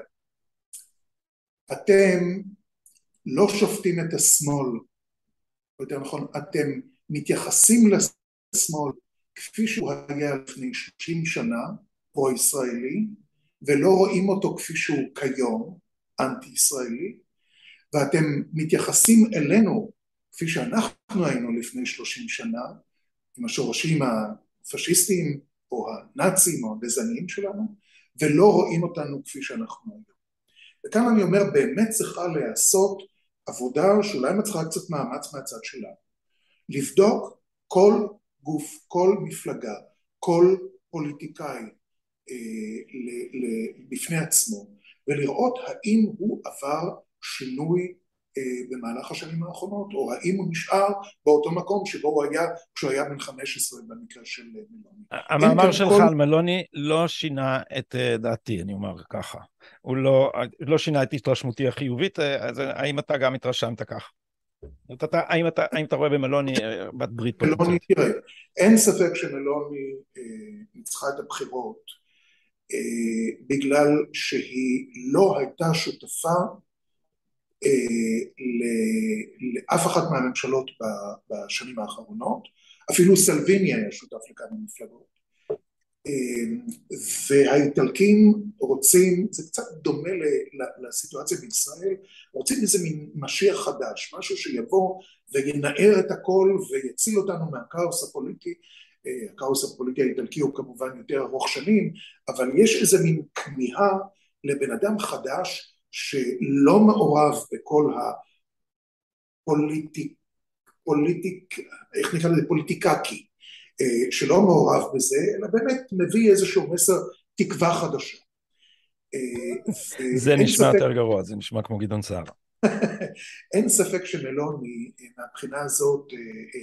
אתם לא שופטים את השמאל, או יותר נכון, אתם מתייחסים לשמאל כפי שהוא היה לפני 30 שנה, פרו-ישראלי, ולא רואים אותו כפי שהוא כיום, אנטי-ישראלי, ואתם מתייחסים אלינו כפי שאנחנו היינו לפני שלושים שנה, עם השורשים הפשיסטיים או הנאצים או הגזעניים שלנו, ולא רואים אותנו כפי שאנחנו היום. וכאן אני אומר, באמת צריכה להיעשות עבודה שאולי מצריכה קצת מאמץ מהצד שלנו. לבדוק כל גוף, כל מפלגה, כל פוליטיקאי אה, בפני עצמו, ולראות האם הוא עבר שינוי במהלך השנים האחרונות, או האם הוא נשאר באותו מקום שבו הוא היה כשהוא היה בן 15 במקרה של אה, מלוני. המאמר שלך כל... על מלוני לא שינה את אה, דעתי, אני אומר ככה. הוא לא, לא שינה את התרשמותי החיובית, אז האם אתה גם התרשמת כך? אתה, האם, אתה, האם אתה רואה במלוני בת ברית פוליטית? מלוני, תראה, אין ספק שמלוני אה, ניצחה את הבחירות אה, בגלל שהיא לא הייתה שותפה לאף אחת מהממשלות בשנים האחרונות, אפילו סלוויני היה שותף לכמה מפלגות. והאיטלקים רוצים, זה קצת דומה לסיטואציה בישראל, רוצים איזה מין משיח חדש, משהו שיבוא וינער את הכל ויציל אותנו מהכאוס הפוליטי, הכאוס הפוליטי האיטלקי הוא כמובן יותר ארוך שנים, אבל יש איזה מין כמיהה לבן אדם חדש שלא מעורב בכל הפוליטיק, פוליטיק, איך נקרא לזה, פוליטיקקי, אה, שלא מעורב בזה, אלא באמת מביא איזשהו מסר תקווה חדשה. אה, זה נשמע ספק... יותר גרוע, זה נשמע כמו גדעון סער. אין ספק שמלוני מהבחינה הזאת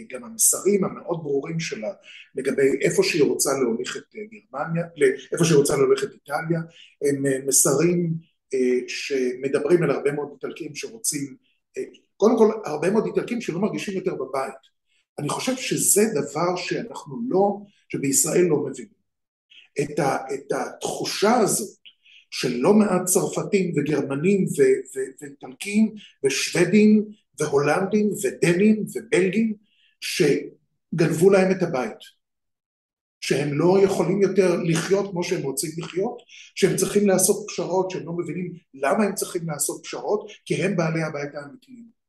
גם המסרים המאוד ברורים שלה לגבי איפה שהיא רוצה להוליך את גרמניה, איפה שהיא רוצה להוליך את איטליה, הם מסרים אה, שמדברים על הרבה מאוד איטלקים שרוצים, אה, קודם כל הרבה מאוד איטלקים שלא מרגישים יותר בבית. אני חושב שזה דבר שאנחנו לא, שבישראל לא מבינים. את, ה, את התחושה הזאת של לא מעט צרפתים וגרמנים ואיטלקים ושוודים והולנדים ודנים ובלגים שגנבו להם את הבית. שהם לא יכולים יותר לחיות כמו שהם רוצים לחיות, שהם צריכים לעשות פשרות, שהם לא מבינים למה הם צריכים לעשות פשרות, כי הם בעלי הבית האמיתיים.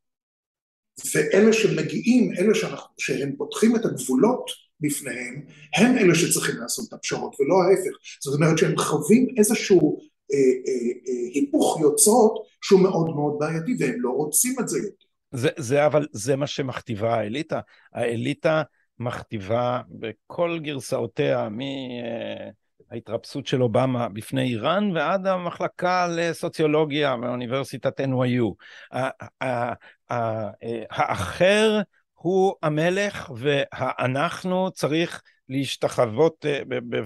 ואלה שמגיעים, אלה שאנחנו, שהם פותחים את הגבולות בפניהם, הם אלה שצריכים לעשות את הפשרות, ולא ההפך. זאת אומרת שהם חווים איזשהו אה, אה, אה, היפוך יוצרות שהוא מאוד מאוד בעייתי, והם לא רוצים את זה יותר. זה, זה אבל, זה מה שמכתיבה האליטה. האליטה... מכתיבה בכל גרסאותיה, מההתרפסות של אובמה בפני איראן ועד המחלקה לסוציולוגיה מאוניברסיטת NYU. האחר הוא המלך והאנחנו צריך להשתחוות אה,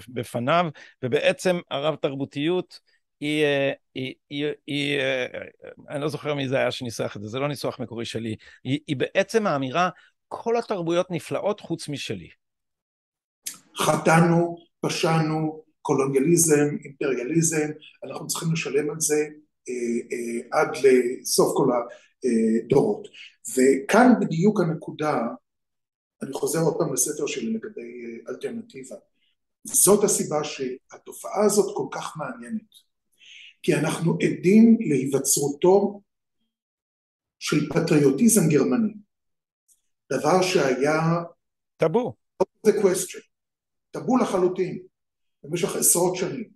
בפניו, ובעצם הרב תרבותיות היא, אה, היא, היא, היא, אה, אני לא זוכר מי זה היה שניסח את זה, זה לא ניסוח מקורי שלי, היא, היא בעצם האמירה כל התרבויות נפלאות חוץ משלי. חטאנו, פשענו, קולוניאליזם, אימפריאליזם, אנחנו צריכים לשלם על זה עד לסוף כל הדורות. וכאן בדיוק הנקודה, אני חוזר עוד פעם לספר שלי לגבי אלטרנטיבה, זאת הסיבה שהתופעה הזאת כל כך מעניינת, כי אנחנו עדים להיווצרותו של פטריוטיזם גרמני, דבר שהיה טאבו, טאבו לחלוטין במשך עשרות שנים,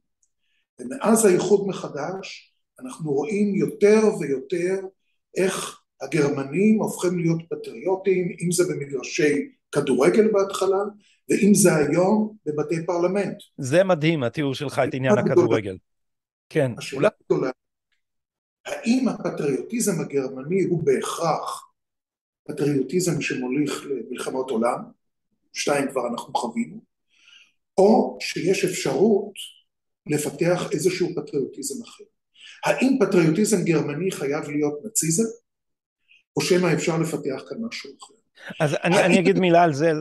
ומאז האיחוד מחדש אנחנו רואים יותר ויותר איך הגרמנים הופכים להיות פטריוטים, אם זה במגרשי כדורגל בהתחלה, ואם זה היום בבתי פרלמנט. זה מדהים התיאור שלך את עניין הכדורגל. כן. השאלה הגדולה, האם הפטריוטיזם הגרמני הוא בהכרח פטריוטיזם שמוליך למלחמות עולם, שתיים כבר אנחנו חווינו, או שיש אפשרות לפתח איזשהו פטריוטיזם אחר. האם פטריוטיזם גרמני חייב להיות נאציזם, או שמא אפשר לפתח כאן משהו אחר? אז אני, אני אגיד מילה על זה,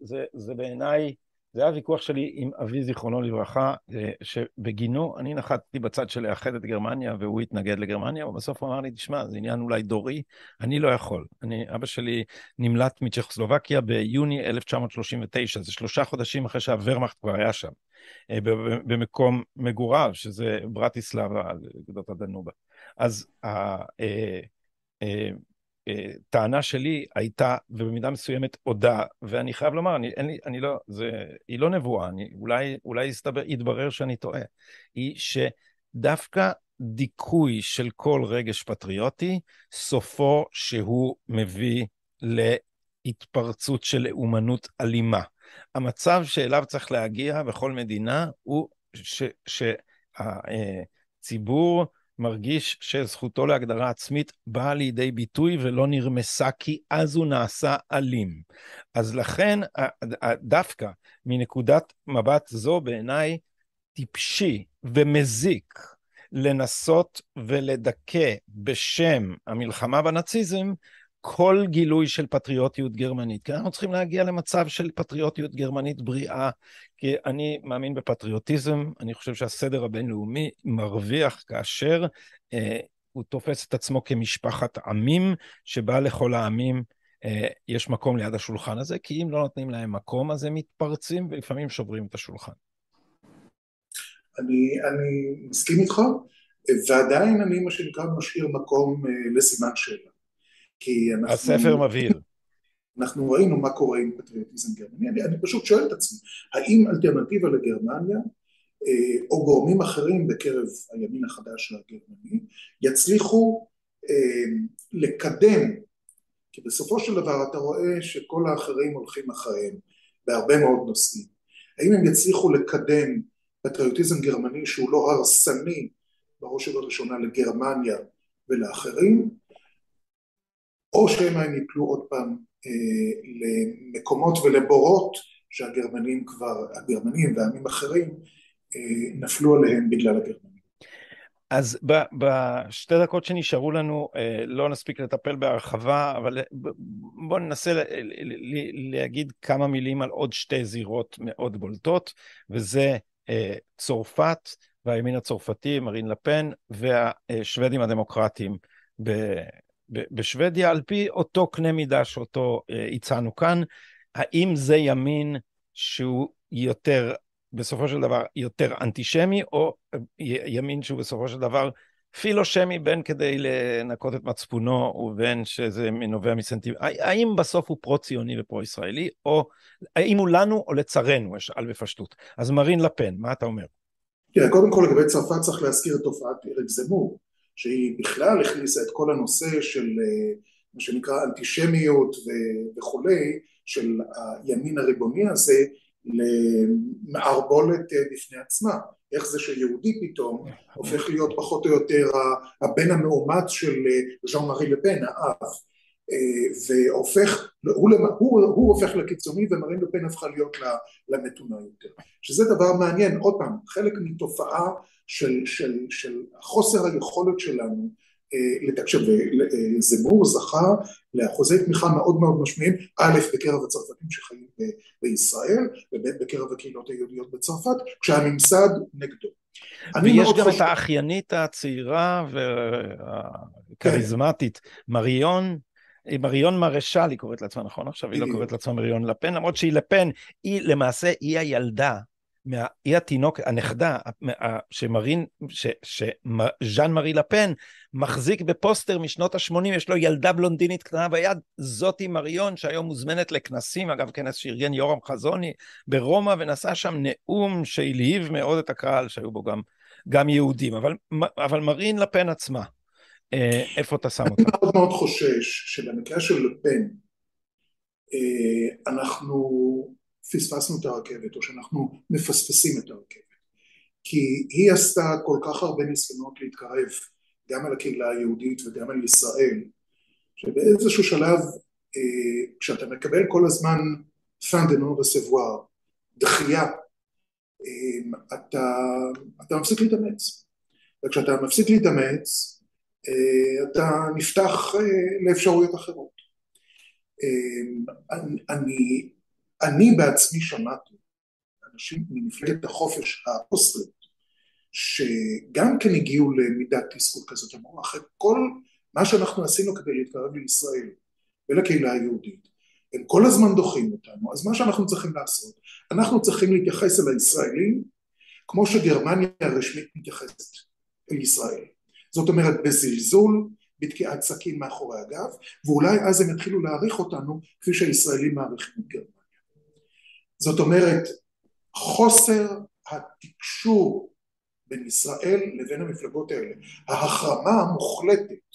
זה, זה בעיניי, זה היה ויכוח שלי עם אבי זיכרונו לברכה, אה, שבגינו אני נחתתי בצד של לאחד את גרמניה והוא התנגד לגרמניה, ובסוף הוא אמר לי, תשמע, זה עניין אולי דורי, אני לא יכול. אני, אבא שלי נמלט מצ'כוסלובקיה ביוני 1939, זה שלושה חודשים אחרי שהוורמאכט כבר היה שם, אה, במקום מגוריו, שזה ברטיסלבה על גדות הדנובה. אז אה, טענה שלי הייתה, ובמידה מסוימת הודה, ואני חייב לומר, אני, אין לי, אני לא, זה, היא לא נבואה, אני, אולי, אולי יסתבר, יתברר שאני טועה, היא שדווקא דיכוי של כל רגש פטריוטי, סופו שהוא מביא להתפרצות של לאומנות אלימה. המצב שאליו צריך להגיע בכל מדינה הוא שהציבור מרגיש שזכותו להגדרה עצמית באה לידי ביטוי ולא נרמסה, כי אז הוא נעשה אלים. אז לכן, דווקא מנקודת מבט זו בעיניי טיפשי ומזיק לנסות ולדכא בשם המלחמה בנאציזם כל גילוי של פטריוטיות גרמנית, כי אנחנו צריכים להגיע למצב של פטריוטיות גרמנית בריאה, כי אני מאמין בפטריוטיזם, אני חושב שהסדר הבינלאומי מרוויח כאשר אה, הוא תופס את עצמו כמשפחת עמים, שבה לכל העמים אה, יש מקום ליד השולחן הזה, כי אם לא נותנים להם מקום, אז הם מתפרצים ולפעמים שוברים את השולחן. אני, אני מסכים איתך, ועדיין אני, מה שנקרא, משאיר מקום אה, לסימן שאלה. כי אנחנו... הספר מבהיר. אנחנו ראינו מה קורה עם פטריוטיזם גרמני, אני, אני פשוט שואל את עצמי, האם אלטרנטיבה לגרמניה אה, או גורמים אחרים בקרב הימין החדש הגרמני יצליחו אה, לקדם, כי בסופו של דבר אתה רואה שכל האחרים הולכים אחריהם בהרבה מאוד נושאים, האם הם יצליחו לקדם פטריוטיזם גרמני שהוא לא הרסני בראש ובראשונה לגרמניה ולאחרים, או שמא הם יפלו עוד פעם אה, למקומות ולבורות שהגרמנים כבר, הגרמנים ועמים אחרים אה, נפלו עליהם בגלל הגרמנים. אז בשתי דקות שנשארו לנו אה, לא נספיק לטפל בהרחבה, אבל בואו ננסה להגיד כמה מילים על עוד שתי זירות מאוד בולטות, וזה צרפת והימין הצרפתי, מרין לפן, והשוודים הדמוקרטיים בשוודיה, על פי אותו קנה מידה שאותו אה, הצענו כאן, האם זה ימין שהוא יותר, בסופו של דבר, יותר אנטישמי, או אה, ימין שהוא בסופו של דבר פילושמי, בין כדי לנקות את מצפונו ובין שזה נובע מסנטימ... האם בסוף הוא פרו-ציוני ופרו-ישראלי, או האם הוא לנו או לצרינו, אשאל בפשטות. אז מרין לפן, מה אתה אומר? תראה, קודם כל לגבי צרפת צריך להזכיר את תופעת ארק זמור, שהיא בכלל הכניסה את כל הנושא של אה, מה שנקרא אנטישמיות וכולי, של הימין הריבוני הזה, למערבולת אה, בפני עצמה. איך זה שיהודי פתאום הופך להיות פחות או יותר הבן המאומץ של אה, ז'אן מארי לפן, האב, והופך, הוא, הוא, הוא הופך לקיצוני ומרין לפן הפכה להיות למתונה יותר. שזה דבר מעניין, עוד פעם, חלק מתופעה של, של, של חוסר היכולת שלנו אה, לתקשר, וזמור זכה לאחוזי תמיכה מאוד מאוד משמיעים, א' בקרב הצרפתים שחיים בישראל, וב' בקרב הקהילות היהודיות בצרפת, כשהממסד נגדו. ויש גם חושב... את האחיינית הצעירה והכריזמטית, כן. מריון, מריון מרשל היא קוראת לעצמה, נכון? עכשיו היא לא קוראת לעצמה מריון לפן, למרות שהיא לפן, היא למעשה, היא הילדה מה, היא התינוק, הנכדה, שמרין, שז'אן מארי לפן מחזיק בפוסטר משנות ה-80, יש לו ילדה בלונדינית קטנה ביד, זאתי מריון, שהיום מוזמנת לכנסים, אגב, כנס שארגן יורם חזוני ברומא, ונשא שם נאום שהלהיב מאוד את הקהל, שהיו בו גם, גם יהודים. אבל, אבל מרין לפן עצמה, איפה אתה שם אותה? אני מאוד מאוד חושש שבמקרה של לפן, אה, אנחנו פספסנו את הרכבת או שאנחנו מפספסים את הרכבת כי היא עשתה כל כך הרבה ניסיונות להתקרב גם על הקהילה היהודית וגם על ישראל שבאיזשהו שלב אה, כשאתה מקבל כל הזמן fin de non recevoir דחייה אה, אתה, אתה מפסיק להתאמץ וכשאתה מפסיק להתאמץ אה, אתה נפתח לאפשרויות אחרות אני אני בעצמי שמעתי אנשים ממפלגת החופש האוסטרית שגם כן הגיעו למידת תסכול כזאת, אמרו אחרי כל מה שאנחנו עשינו כדי להתקרב לישראל ולקהילה היהודית הם כל הזמן דוחים אותנו, אז מה שאנחנו צריכים לעשות, אנחנו צריכים להתייחס אל הישראלים כמו שגרמניה הרשמית מתייחסת אל ישראל. זאת אומרת בזלזול, בתקיעת סכין מאחורי הגב, ואולי אז הם יתחילו להעריך אותנו כפי שהישראלים מעריכים את גרמניה. זאת אומרת חוסר התקשור בין ישראל לבין המפלגות האלה, ההחרמה המוחלטת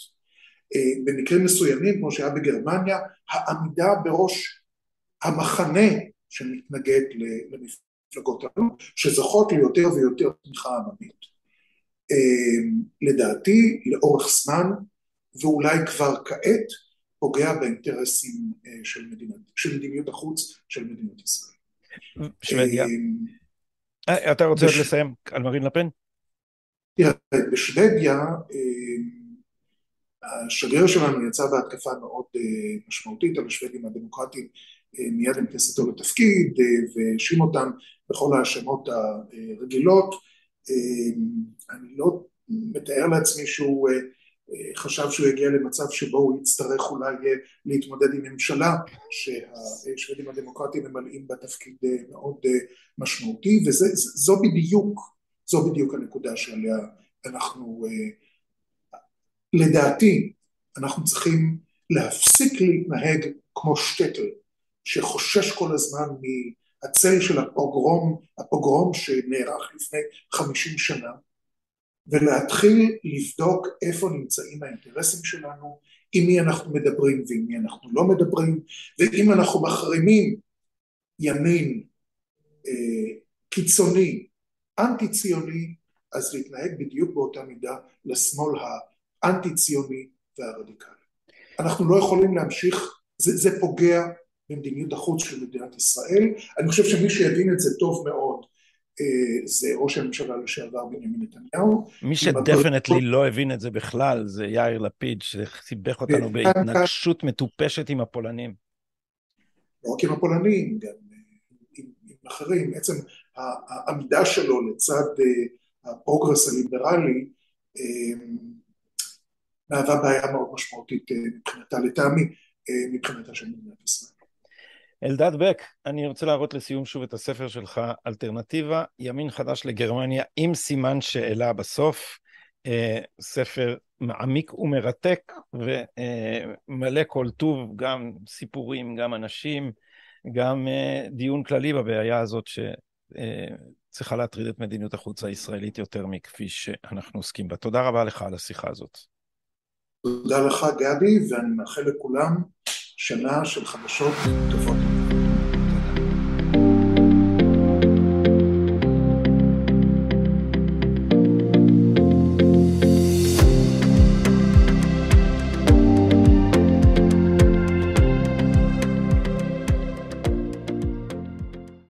אה, במקרים מסוימים כמו שהיה בגרמניה, העמידה בראש המחנה שמתנגד למפלגות האלו, שזוכות ליותר ויותר תמיכה עממית. אה, לדעתי לאורך זמן ואולי כבר כעת פוגע באינטרסים אה, של, מדינת, של מדיניות החוץ של מדינת ישראל. שוודיה. אה, אה, אתה רוצה עוד לסיים על מרין לפן? תראה, בשוודיה השגריר שלנו יצא בהתקפה מאוד משמעותית על השוודים הדמוקרטיים מיד עם כניסתו לתפקיד והאשים אותם בכל ההאשמות הרגילות. אני לא מתאר לעצמי שהוא חשב שהוא יגיע למצב שבו הוא יצטרך אולי להתמודד עם ממשלה שהשוודים הדמוקרטיים ממלאים בה תפקיד מאוד משמעותי וזו בדיוק, זו בדיוק הנקודה שעליה אנחנו לדעתי אנחנו צריכים להפסיק להתנהג כמו שטטל שחושש כל הזמן מהצל של הפוגרום, הפוגרום שנערך לפני חמישים שנה ולהתחיל לבדוק איפה נמצאים האינטרסים שלנו, עם מי אנחנו מדברים ועם מי אנחנו לא מדברים, ואם אנחנו מחרימים ימין אה, קיצוני, אנטי ציוני, אז להתנהג בדיוק באותה מידה לשמאל האנטי ציוני והרדיקלי. אנחנו לא יכולים להמשיך, זה, זה פוגע במדיניות החוץ של מדינת ישראל, אני חושב שמי שיבין את זה טוב מאוד אה, זה ראש הממשלה לשעבר בנימין נתניהו. מי שדפנטלי לא הבין את זה בכלל זה יאיר לפיד, שסיבך אותנו בהתנגשות מטופשת עם הפולנים. לא רק עם הפולנים, גם אה, עם, עם אחרים. בעצם העמידה שלו לצד אה, הפרוגרס הליברלי מהווה בעיה מאוד משמעותית מבחינתה, לטעמי, מבחינתה של מדינת ישראל. אלדד בק, אני רוצה להראות לסיום שוב את הספר שלך, אלטרנטיבה, ימין חדש לגרמניה, עם סימן שאלה בסוף. אה, ספר מעמיק ומרתק ומלא כל טוב, גם סיפורים, גם אנשים, גם אה, דיון כללי בבעיה הזאת שצריכה להטריד את מדיניות החוץ הישראלית יותר מכפי שאנחנו עוסקים בה. תודה רבה לך על השיחה הזאת. תודה לך גבי, ואני מאחל לכולם שנה של חדשות טובות.